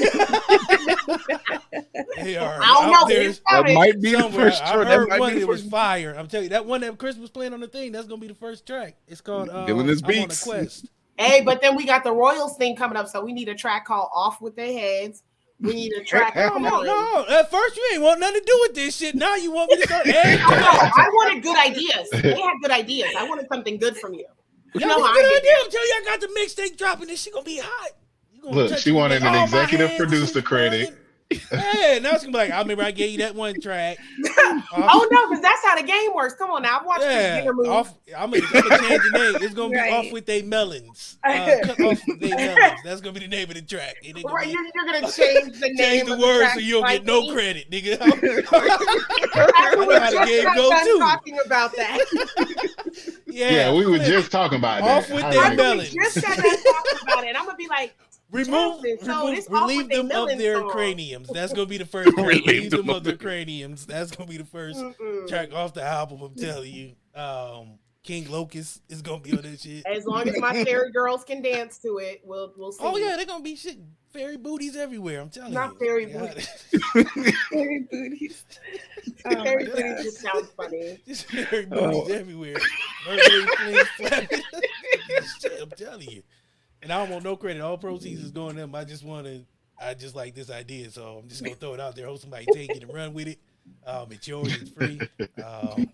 They are I don't out know. there That might be the somewhere. first I track. That heard might one be that was fire. I'm telling you, that one that Chris was playing on the thing, that's gonna be the first track. It's called uh, Dylan is I'm on a Beats. quest. Hey, but then we got the Royals thing coming up, so we need a track called "Off with Their Heads." We need a track. No, come No, on. no. At first, you ain't want nothing to do with this shit. Now you want me to start. Hey, No, no, I wanted good ideas. They had good ideas. I wanted something good from you. You Y'all know got how a good I idea. get I'm telling you, I got the mixtape dropping. This shit gonna be hot. Gonna Look, she wanted an executive producer shit credit. Burning. Yeah, now it's gonna be like, I remember I gave you that one track. Oh no, because that's how the game works. Come on now, I've watched this Yeah, dinner movie. off. I'm gonna, I'm gonna change the name. It's gonna be Right. off with they melons. Uh, cut off with they melons. That's gonna be the name of the track. Gonna Right, be- you're, you're gonna change the name change the of words track so you don't get no slightly. credit, nigga. I know how the game just go too. talking about that. yeah, Yeah, we were just talking about Off that. with I their remember. we melons. just got done talking about it. I'm gonna be like, remove, Jasmine, so remove relieve them of their song. craniums. That's gonna be the first. track. Relieve relieve them them of of their their- craniums. That's gonna be the first track off the album. I'm telling you. Um, King Locust is gonna be on that shit. as long as my fairy girls can dance to it, we'll we'll see. Oh yeah, they're gonna be shit. Fairy booties everywhere. I'm telling Not you. Not fairy Yeah. Fairy booties. Oh fairy booties just sounds funny. Just fairy booties everywhere. Mercury flings flapping. I'm telling you. And I don't want no credit. All proceeds is going to them. I just want to. I just like this idea, so I'm just gonna throw it out there. Hope somebody take it and run with it. Um, it's yours. It's free. Um,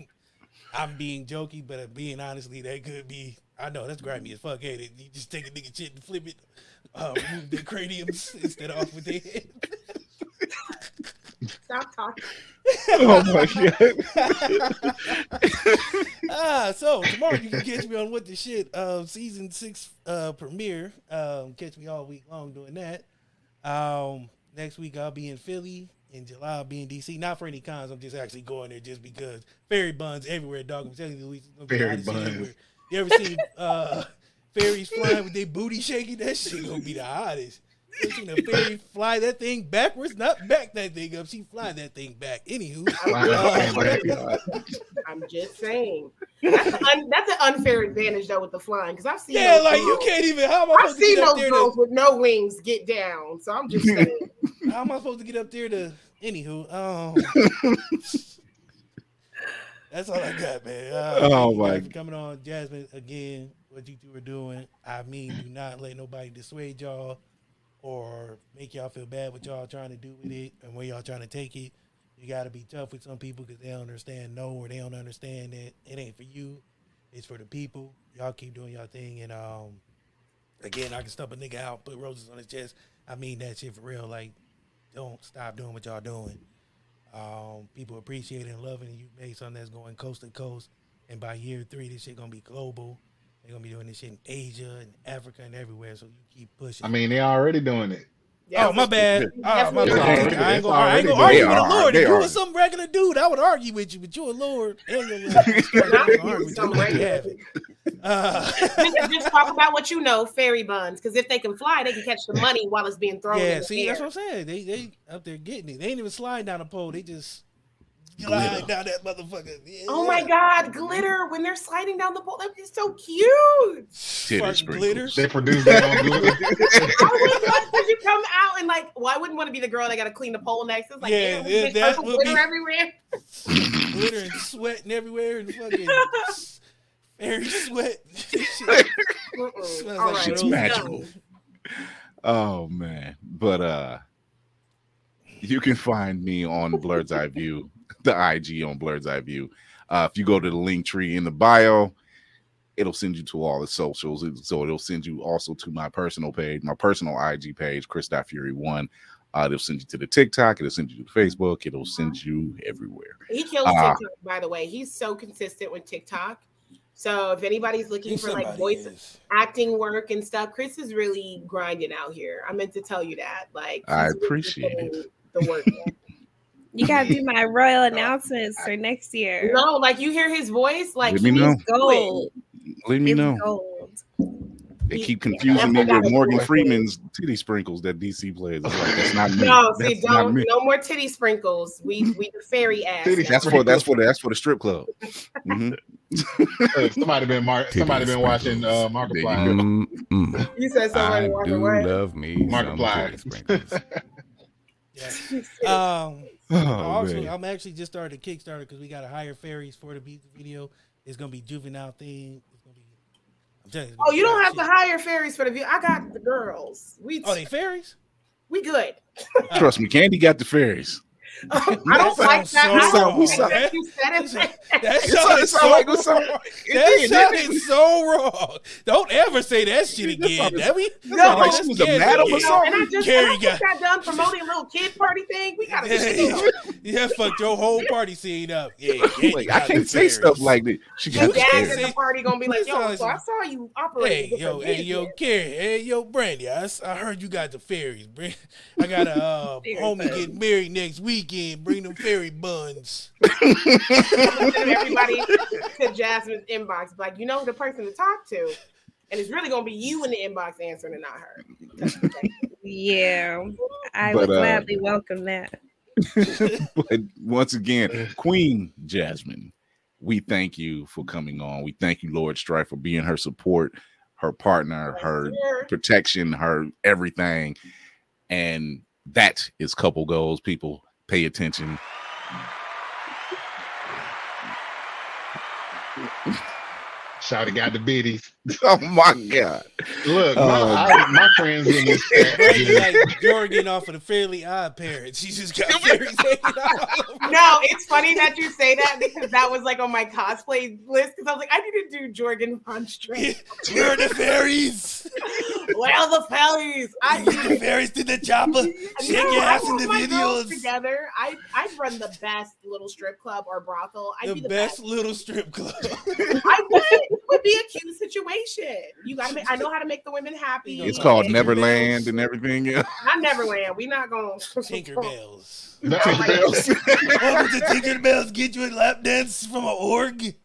I'm being jokey, but being honestly, that could be. I know that's grimy as fuck. It? You just take a nigga shit and flip it, remove their craniums instead of off with their head. Stop talking. Oh my god. ah, so tomorrow you can catch me on what the shit uh season six uh premiere. Um catch me all week long doing that. Um next week I'll be in Philly. In July I'll be in DC. Not for any cons, I'm just actually going there just because fairy buns everywhere, dog. I'm telling you, Luis, it's gonna Fairy the hottest shit buns. You ever seen uh fairies flying with their booty shaking? That shit gonna be the hottest. You ever seen fairy fly that thing backwards? Not back that thing up. She fly that thing back. Anywho. Wow. I'm just saying. That's, an that's an unfair advantage though with the flying because I've seen. Yeah, those like you can't even. How am I I've supposed to seen those girls To, with no wings get down. So I'm just saying. how am I supposed to get up there to? Anywho, um, that's all I got, man. Uh, Oh, my- for coming on, Jasmine. Again, what you two are doing. I mean, do not let nobody dissuade y'all or make y'all feel bad what y'all trying to do with it and where y'all trying to take it. You got to be tough with some people because they don't understand no or they don't understand that it ain't for you. It's for the people. Y'all keep doing y'all thing and um again, I can stump a nigga out, put roses on his chest. I mean that shit for real. Like, don't stop doing what y'all doing. Um, people appreciate it and loving. You made something that's going coast to coast. And by year three, this shit gonna be global. They're gonna be doing this shit in Asia and Africa and everywhere. So you keep pushing. I mean, they're already doing it. oh my bad. Oh, my Definitely. bad. I ain't gonna, already I ain't gonna argue They with a lord. If you are. was some regular dude, I would argue with you. But you a lord and you're a Not argue if you with you. some Let you regular. have it. Uh, just, just talk about what you know, fairy buns. Because if they can fly, they can catch the money while it's being thrown. in Yeah, the see, air. that's what I'm saying. They they up there getting it. They ain't even sliding down the pole. They just glide down that motherfucker. Yeah. Oh my god, glitter when they're sliding down the pole. That is so cute. Titty Fucking sprinkles. glitter. They produce their own glitter. I would want because you come out and like, well, I wouldn't want to be the girl that got to clean the pole next. It's like, Yeah, yeah, yeah, that that would glitter be- everywhere. glitter and sweating everywhere and fucking fairy sweat. Shit. Right, It's rose. magical. Oh man. But uh you can find me on Blerd's Eye View, the IG on Blerd's Eye View. Uh if you go to the link tree in the bio, it'll send you to all the socials. So it'll send you also to my personal page, my personal IG page, Chris Fury One. Uh, it'll send you to the TikTok, it'll send you to Facebook, it'll send you everywhere. He kills Ah. TikTok, by the way. He's so consistent with TikTok. So if anybody's looking for like somebody voice is. acting work and stuff, Chris is really grinding out here. I meant to tell you that. Like I he's really appreciate putting the work. in. You gotta do my royal announcements for next year. no, like you hear his voice, like Let me he's know. Gold. Let me It's know. gold. They He- keep confusing me with Morgan do it. Freeman's titty sprinkles that DC plays. Like that's not me. No, see, That's not don't me. no more titty sprinkles. We we the fairy ass. Titty. That's for that's for the that's for the strip club. Mhm. Hey, somebody been mar- somebody been watching uh, Markiplier. There Mm, mm. You said I somebody walked do away. love me. Markiplier. some titty sprinkles. Yeah. Um, Oh, also, man. I'm actually just started a Kickstarter because we got to hire fairies for the music video. It's gonna be juvenile theme. It's gonna be. I'm telling you. it's Oh, gonna you be don't have shit. to hire fairies for the view. I got the girls. We Oh, they fairies? we good. Trust me, Candy got the fairies. Um, I don't like that. so I don't like that you said it. That It sound- sounded so like- wrong. That sounded so wrong. Don't ever say that shit again. That we sounded like she was a madam or something. and I just Carrie got- that done promoting a little kid party thing. We gotta Yeah, yeah, fucked your whole party scene up. Yeah, I can't say stuff like that. She got the at the party gonna be like, yo, so I saw you operating. Hey, yo, hey, yo, Carrie, hey, yo, Brandy, I heard you got the fairies. I got a um, Fairy homie getting married next weekend. Bring them fairy buns. everybody to Jasmine's inbox, like you know the person to talk to, and it's really gonna be you in the inbox answering and not her. Yeah, I But, would uh, gladly welcome that. but once again, Queen Jasmine, we thank you for coming on. We thank you, Lord Strife, for being her support, her partner, her Here. protection, her everything. And that is couple goals. People pay attention. Shouty got the biddies. Oh my God. Look, my, Oh. I, my friends in this chat. Brandy like Jorgen off of the Fairly Odd Parents. She just got fairies hanging out. No, it's funny that you say that because that was like on my cosplay list because I was like, I need to do Jorgen Von Strangle. You're the fairies. well, the fairies. I The fairies to the chopper. Shake No, your ass in the videos. together. I I'd run the best little strip club or brothel. I'd The be the best best. little strip club. I would. It would be a cute situation. You gotta make. I know how to make the women happy. It's called And- Neverland and everything. else. Not Neverland. We're not going. Tinkerbells. The- Welcome to Tinkerbells. Get you a lap dance from an orc. Hey,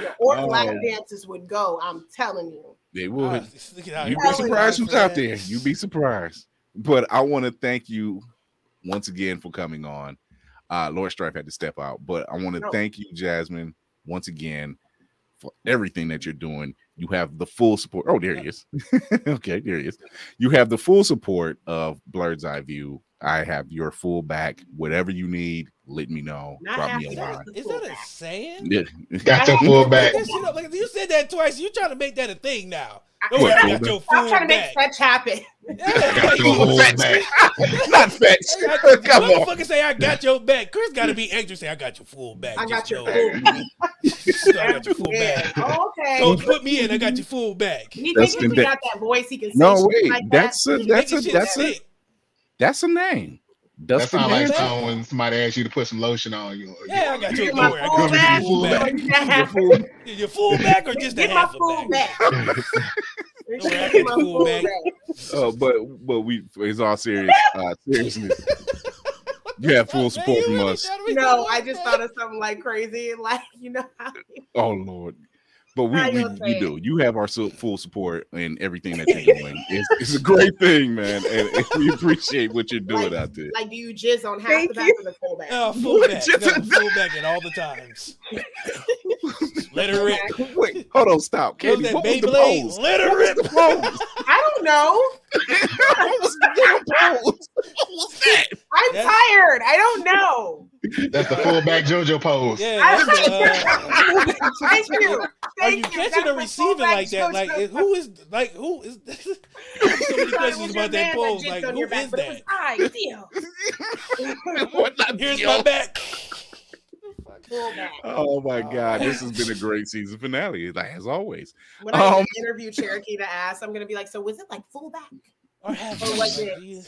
the orc Oh. lap dances would go. I'm telling you. They Ah, would. look You'd be surprised who's out there. You'd be surprised. But I want to thank you once again for coming on. Uh Lord Strife had to step out, but I want to No. thank you, Jasmine, once again for everything that you're doing. You have the full support. Oh, there he is. okay, there he is. You have the full support of Blerd's Eye View. I have your full back. Whatever you need, let me know. Not Drop me a line. Is that a saying? Yeah. Got your full back. You, know, like you said that twice. You're trying to make that a thing now? I- Don't worry, I What, got your Stop full trying to make back. fetch happen. Yeah, Got your whole back. Not fetch. I got- Come on. Motherfucker say I got your back. Chris got to be extra. Say I got your full back. I got your full it. back. I got your full Yeah. back. Oh, okay. Don't put me in. I got your full back. He That's thinks he the- got that voice. He can say No, wait. like That's that. a that's a that's a that's a name. That That's a sounds like name. something when somebody asks you to put some lotion on you. Yeah, I got your Get don't my worry, I full got your back. full back. Your full- Your full back or just a Get my half a full back? back. Don't worry, I got Get my full full back. back. Uh, but but we it's all serious. Uh, seriousness, you have full support from us. No, I just thought of something like crazy, like you know how Oh Lord, but we we, we do. You have our full support in everything that you're doing. It's, it's a great thing, man, and, and we appreciate what you're doing out there. like do you jizz on half Thank the back you. or the fullback? Oh, full No, full back at all the times. Let her rip. Wait, hold on, stop, What was Candy. What was the Beyblade? pose? Let her rip. the pose? I don't know. what was the damn pose? What was that? I'm That's- tired. I don't know. That's the full back JoJo pose. Yeah, I- that's the, uh, Thank you. Are Thank you catching the or receiving like that? Like, JoJo who is like who is? so many questions about that pose. Like, who is that? I deal. Here's my back. Full back. Oh my God, this has been a great season finale, like as always. When I Um, interview Cherokee to ask, I'm gonna be like, so was it like full back? Or have Or was it-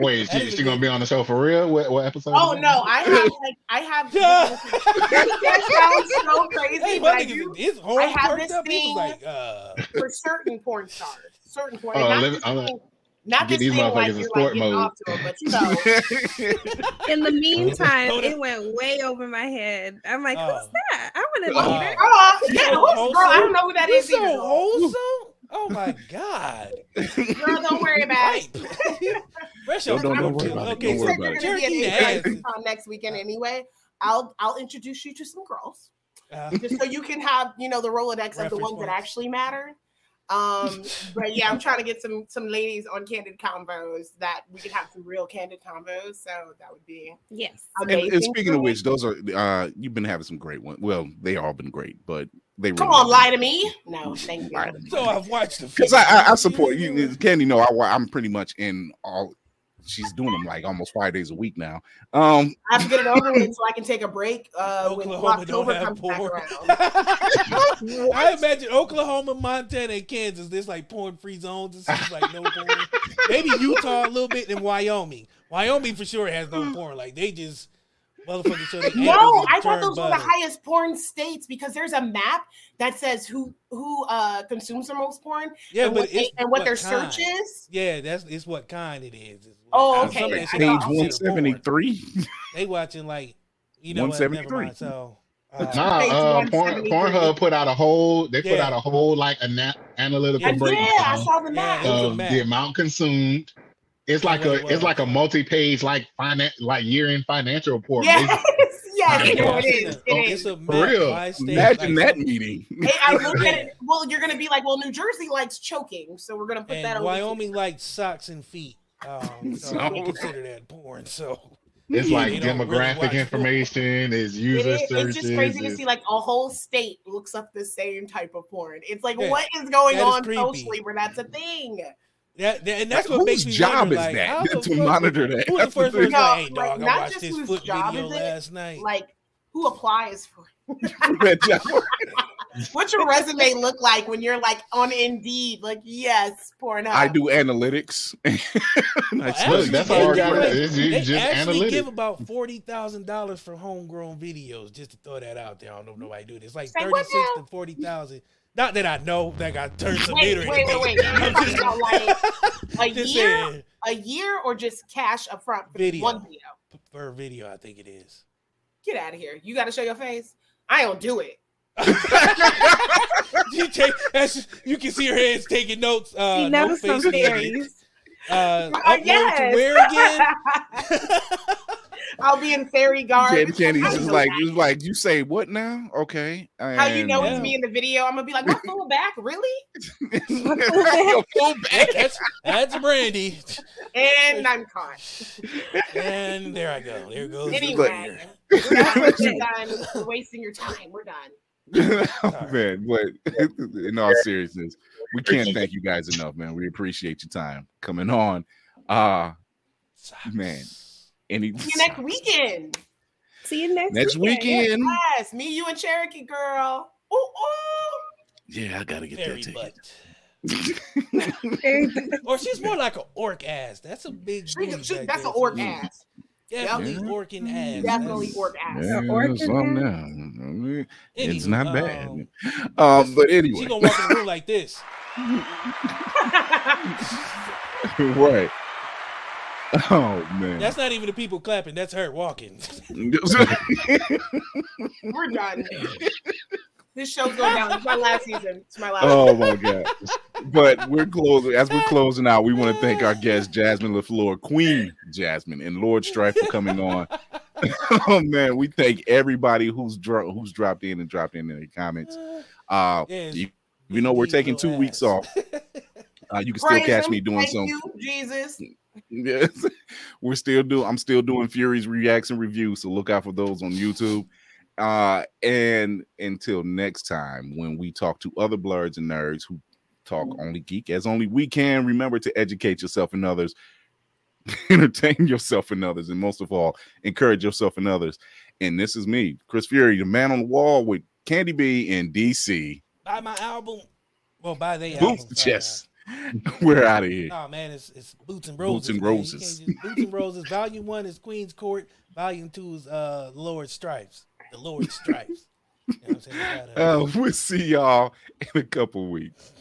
Wait, she, she gonna be on the show for real? What, what episode? Oh no, I have like I have. That sounds so crazy, Hey, but my I do his I have this thing- like, uh, for certain porn stars, certain porn. Oh, and not let me- this I'm gonna thing- not get these thing like motherfuckers in sport like mode. off it, but you know. In the meantime, it went way over my head. I'm like, who's that? I want to meet her. Oh, yeah, so who's, girl, I don't know who that is. you so either. wholesome. Oh my god. Girl, don't worry about it. Fresh Don't- don't- don't worry rip, about it. Okay, Don't You worry said about you're it. gonna be Turkey ass. next weekend anyway. I'll I'll introduce you to some girls Uh, just so you can have you know the Rolodex of the Reference ones that actually matter. Um, but yeah, I'm trying to get some some ladies on candid combos that we can have some real candid combos. So that would be Yes. And, and speaking of which, those are uh you've been having some great ones. Well, they all been great, but they come really on, lie to me. No, thank you. so I've watched them because I, I I support you, Candy. No, I I'm pretty much in all. She's doing them like almost five days a week now. Um, I have to get it over with so I can take a break uh, when Oklahoma don't October have comes back porn. around. I imagine Oklahoma, Montana, and Kansas. There's like porn free zones. It's just like no porn. Maybe Utah a little bit, and Wyoming. Wyoming for sure has no porn. Like they just motherfuckers show their No, I thought turn those were the highest porn states because there's a map that says who who uh consumes the most porn Yeah, and but what, they, and what, what their kind. search is. Yeah, that's it's what kind it is. Oh, what- okay. some of I that shit thought- ain't page I'll one considered porn. seventy three. They watching like you know 173. So uh, Nah, uh, Porn, Pornhub put out a whole. They put out a whole like a ana- analytical Yeah, breakdown yeah, I saw the map. it of map. the amount consumed. It's like a it it's like a multi-page like finance like year-end financial report. Yes, yes, Yeah. no, it it's is. it's a For real. Imagine like, that meeting. I look Yeah. at it. Well, you're gonna be like, well, New Jersey likes choking, so we're gonna put that on Wyoming likes socks and feet. Um, so So- we consider that porn. So It's like they don't really demographic information, is user is, searches. it's just crazy to see like a whole state looks up the same type of porn. It's like, Yeah, what is going that is on creepy. socially where that's a thing? That, that- and that's Like, what makes whose me job wonder, is like, that how to fuck- monitor that? Who was the the first person? No, Like, hey, like, I not watched just this whose foot job video is it, last night. Like, who applies for? That job. What's your resume look like when you're like on Indeed? Like, yes, Pornhub. I do analytics. And I Well, spend that's all you hard got. work. It's you they just actually analytics. give about forty thousand dollars for homegrown videos. Just to throw that out there, I don't know if nobody do this. Like Say thirty what six now? to forty thousand. Not that I know that got turned some Wait, or wait, wait, wait. You're I'm talking just- about like a year, saying, a year, or just cash up front for Video. one video? per video, I think it is. Get out of here! You got to show your face. I don't do it. you take that's just, you can see her hands taking notes. Uh, he no some face needed. theories. Uh, Uh, yes. to where again? I'll be in fairy garb. Candy, Candy's just like, just like you say, what now? Okay. How you know And- it's me in the video? I'm gonna be like, my full back, really? Your full back. that's that's Brandy. And I'm caught. And there I go. There goes. the Anyway, finger. we're not wasting time. We're wasting your time. We're done. oh, man, but in all seriousness, we can't thank you guys enough, man. We appreciate your time coming on. Uh Man. Any See you next weekend. See you next, next weekend. Yes, me, you, and Cherokee girl. Ooh, ooh. Yeah, I gotta get Fairy that butt. ticket. Or she's more like an orc ass. That's a big. She- booty she- that's an orc too. ass. Definitely Yeah. orking ass. Definitely That's- orc ass. Yeah, orchid something man? It's Anywho, not bad. um, Um, but She anyway, gonna walk in the room like this. right. Oh man. That's not even the people clapping. That's her walking. We're done. This show's going down. It's my last season. It's my last. oh my god. But we're closing as we're closing out. We want to thank our guest Jasmine LaFleur, Queen Jasmine, and Lord Strife for coming on. oh man, we thank everybody who's dro- who's dropped in and dropped in in the comments. Uh, Yeah, you, you know we're taking little two weeks off. Uh, you can still catch him. me doing Thank some. you, Jesus. Yes, we're still doing. I'm still doing Fury's reacts and reviews, so look out for those on YouTube. Uh, and until next time, when we talk to other blerds and nerds who talk only geek as only we can, remember to educate yourself and others, entertain yourself and others, and most of all, encourage yourself and others. And this is me, Chris Fury, the man on the wall with Candy B in DC. buy my album. Well, buy the Boots album. the chest. We're out of here. Oh man, it's it's Boots and Roses. Boots and man. Roses. just- Boots and Roses. Volume one is Queen's Court. Volume two is uh Lord Stripes. The Lord Stripes. You know what I'm saying? Gotta- Uh, we'll see y'all in a couple weeks.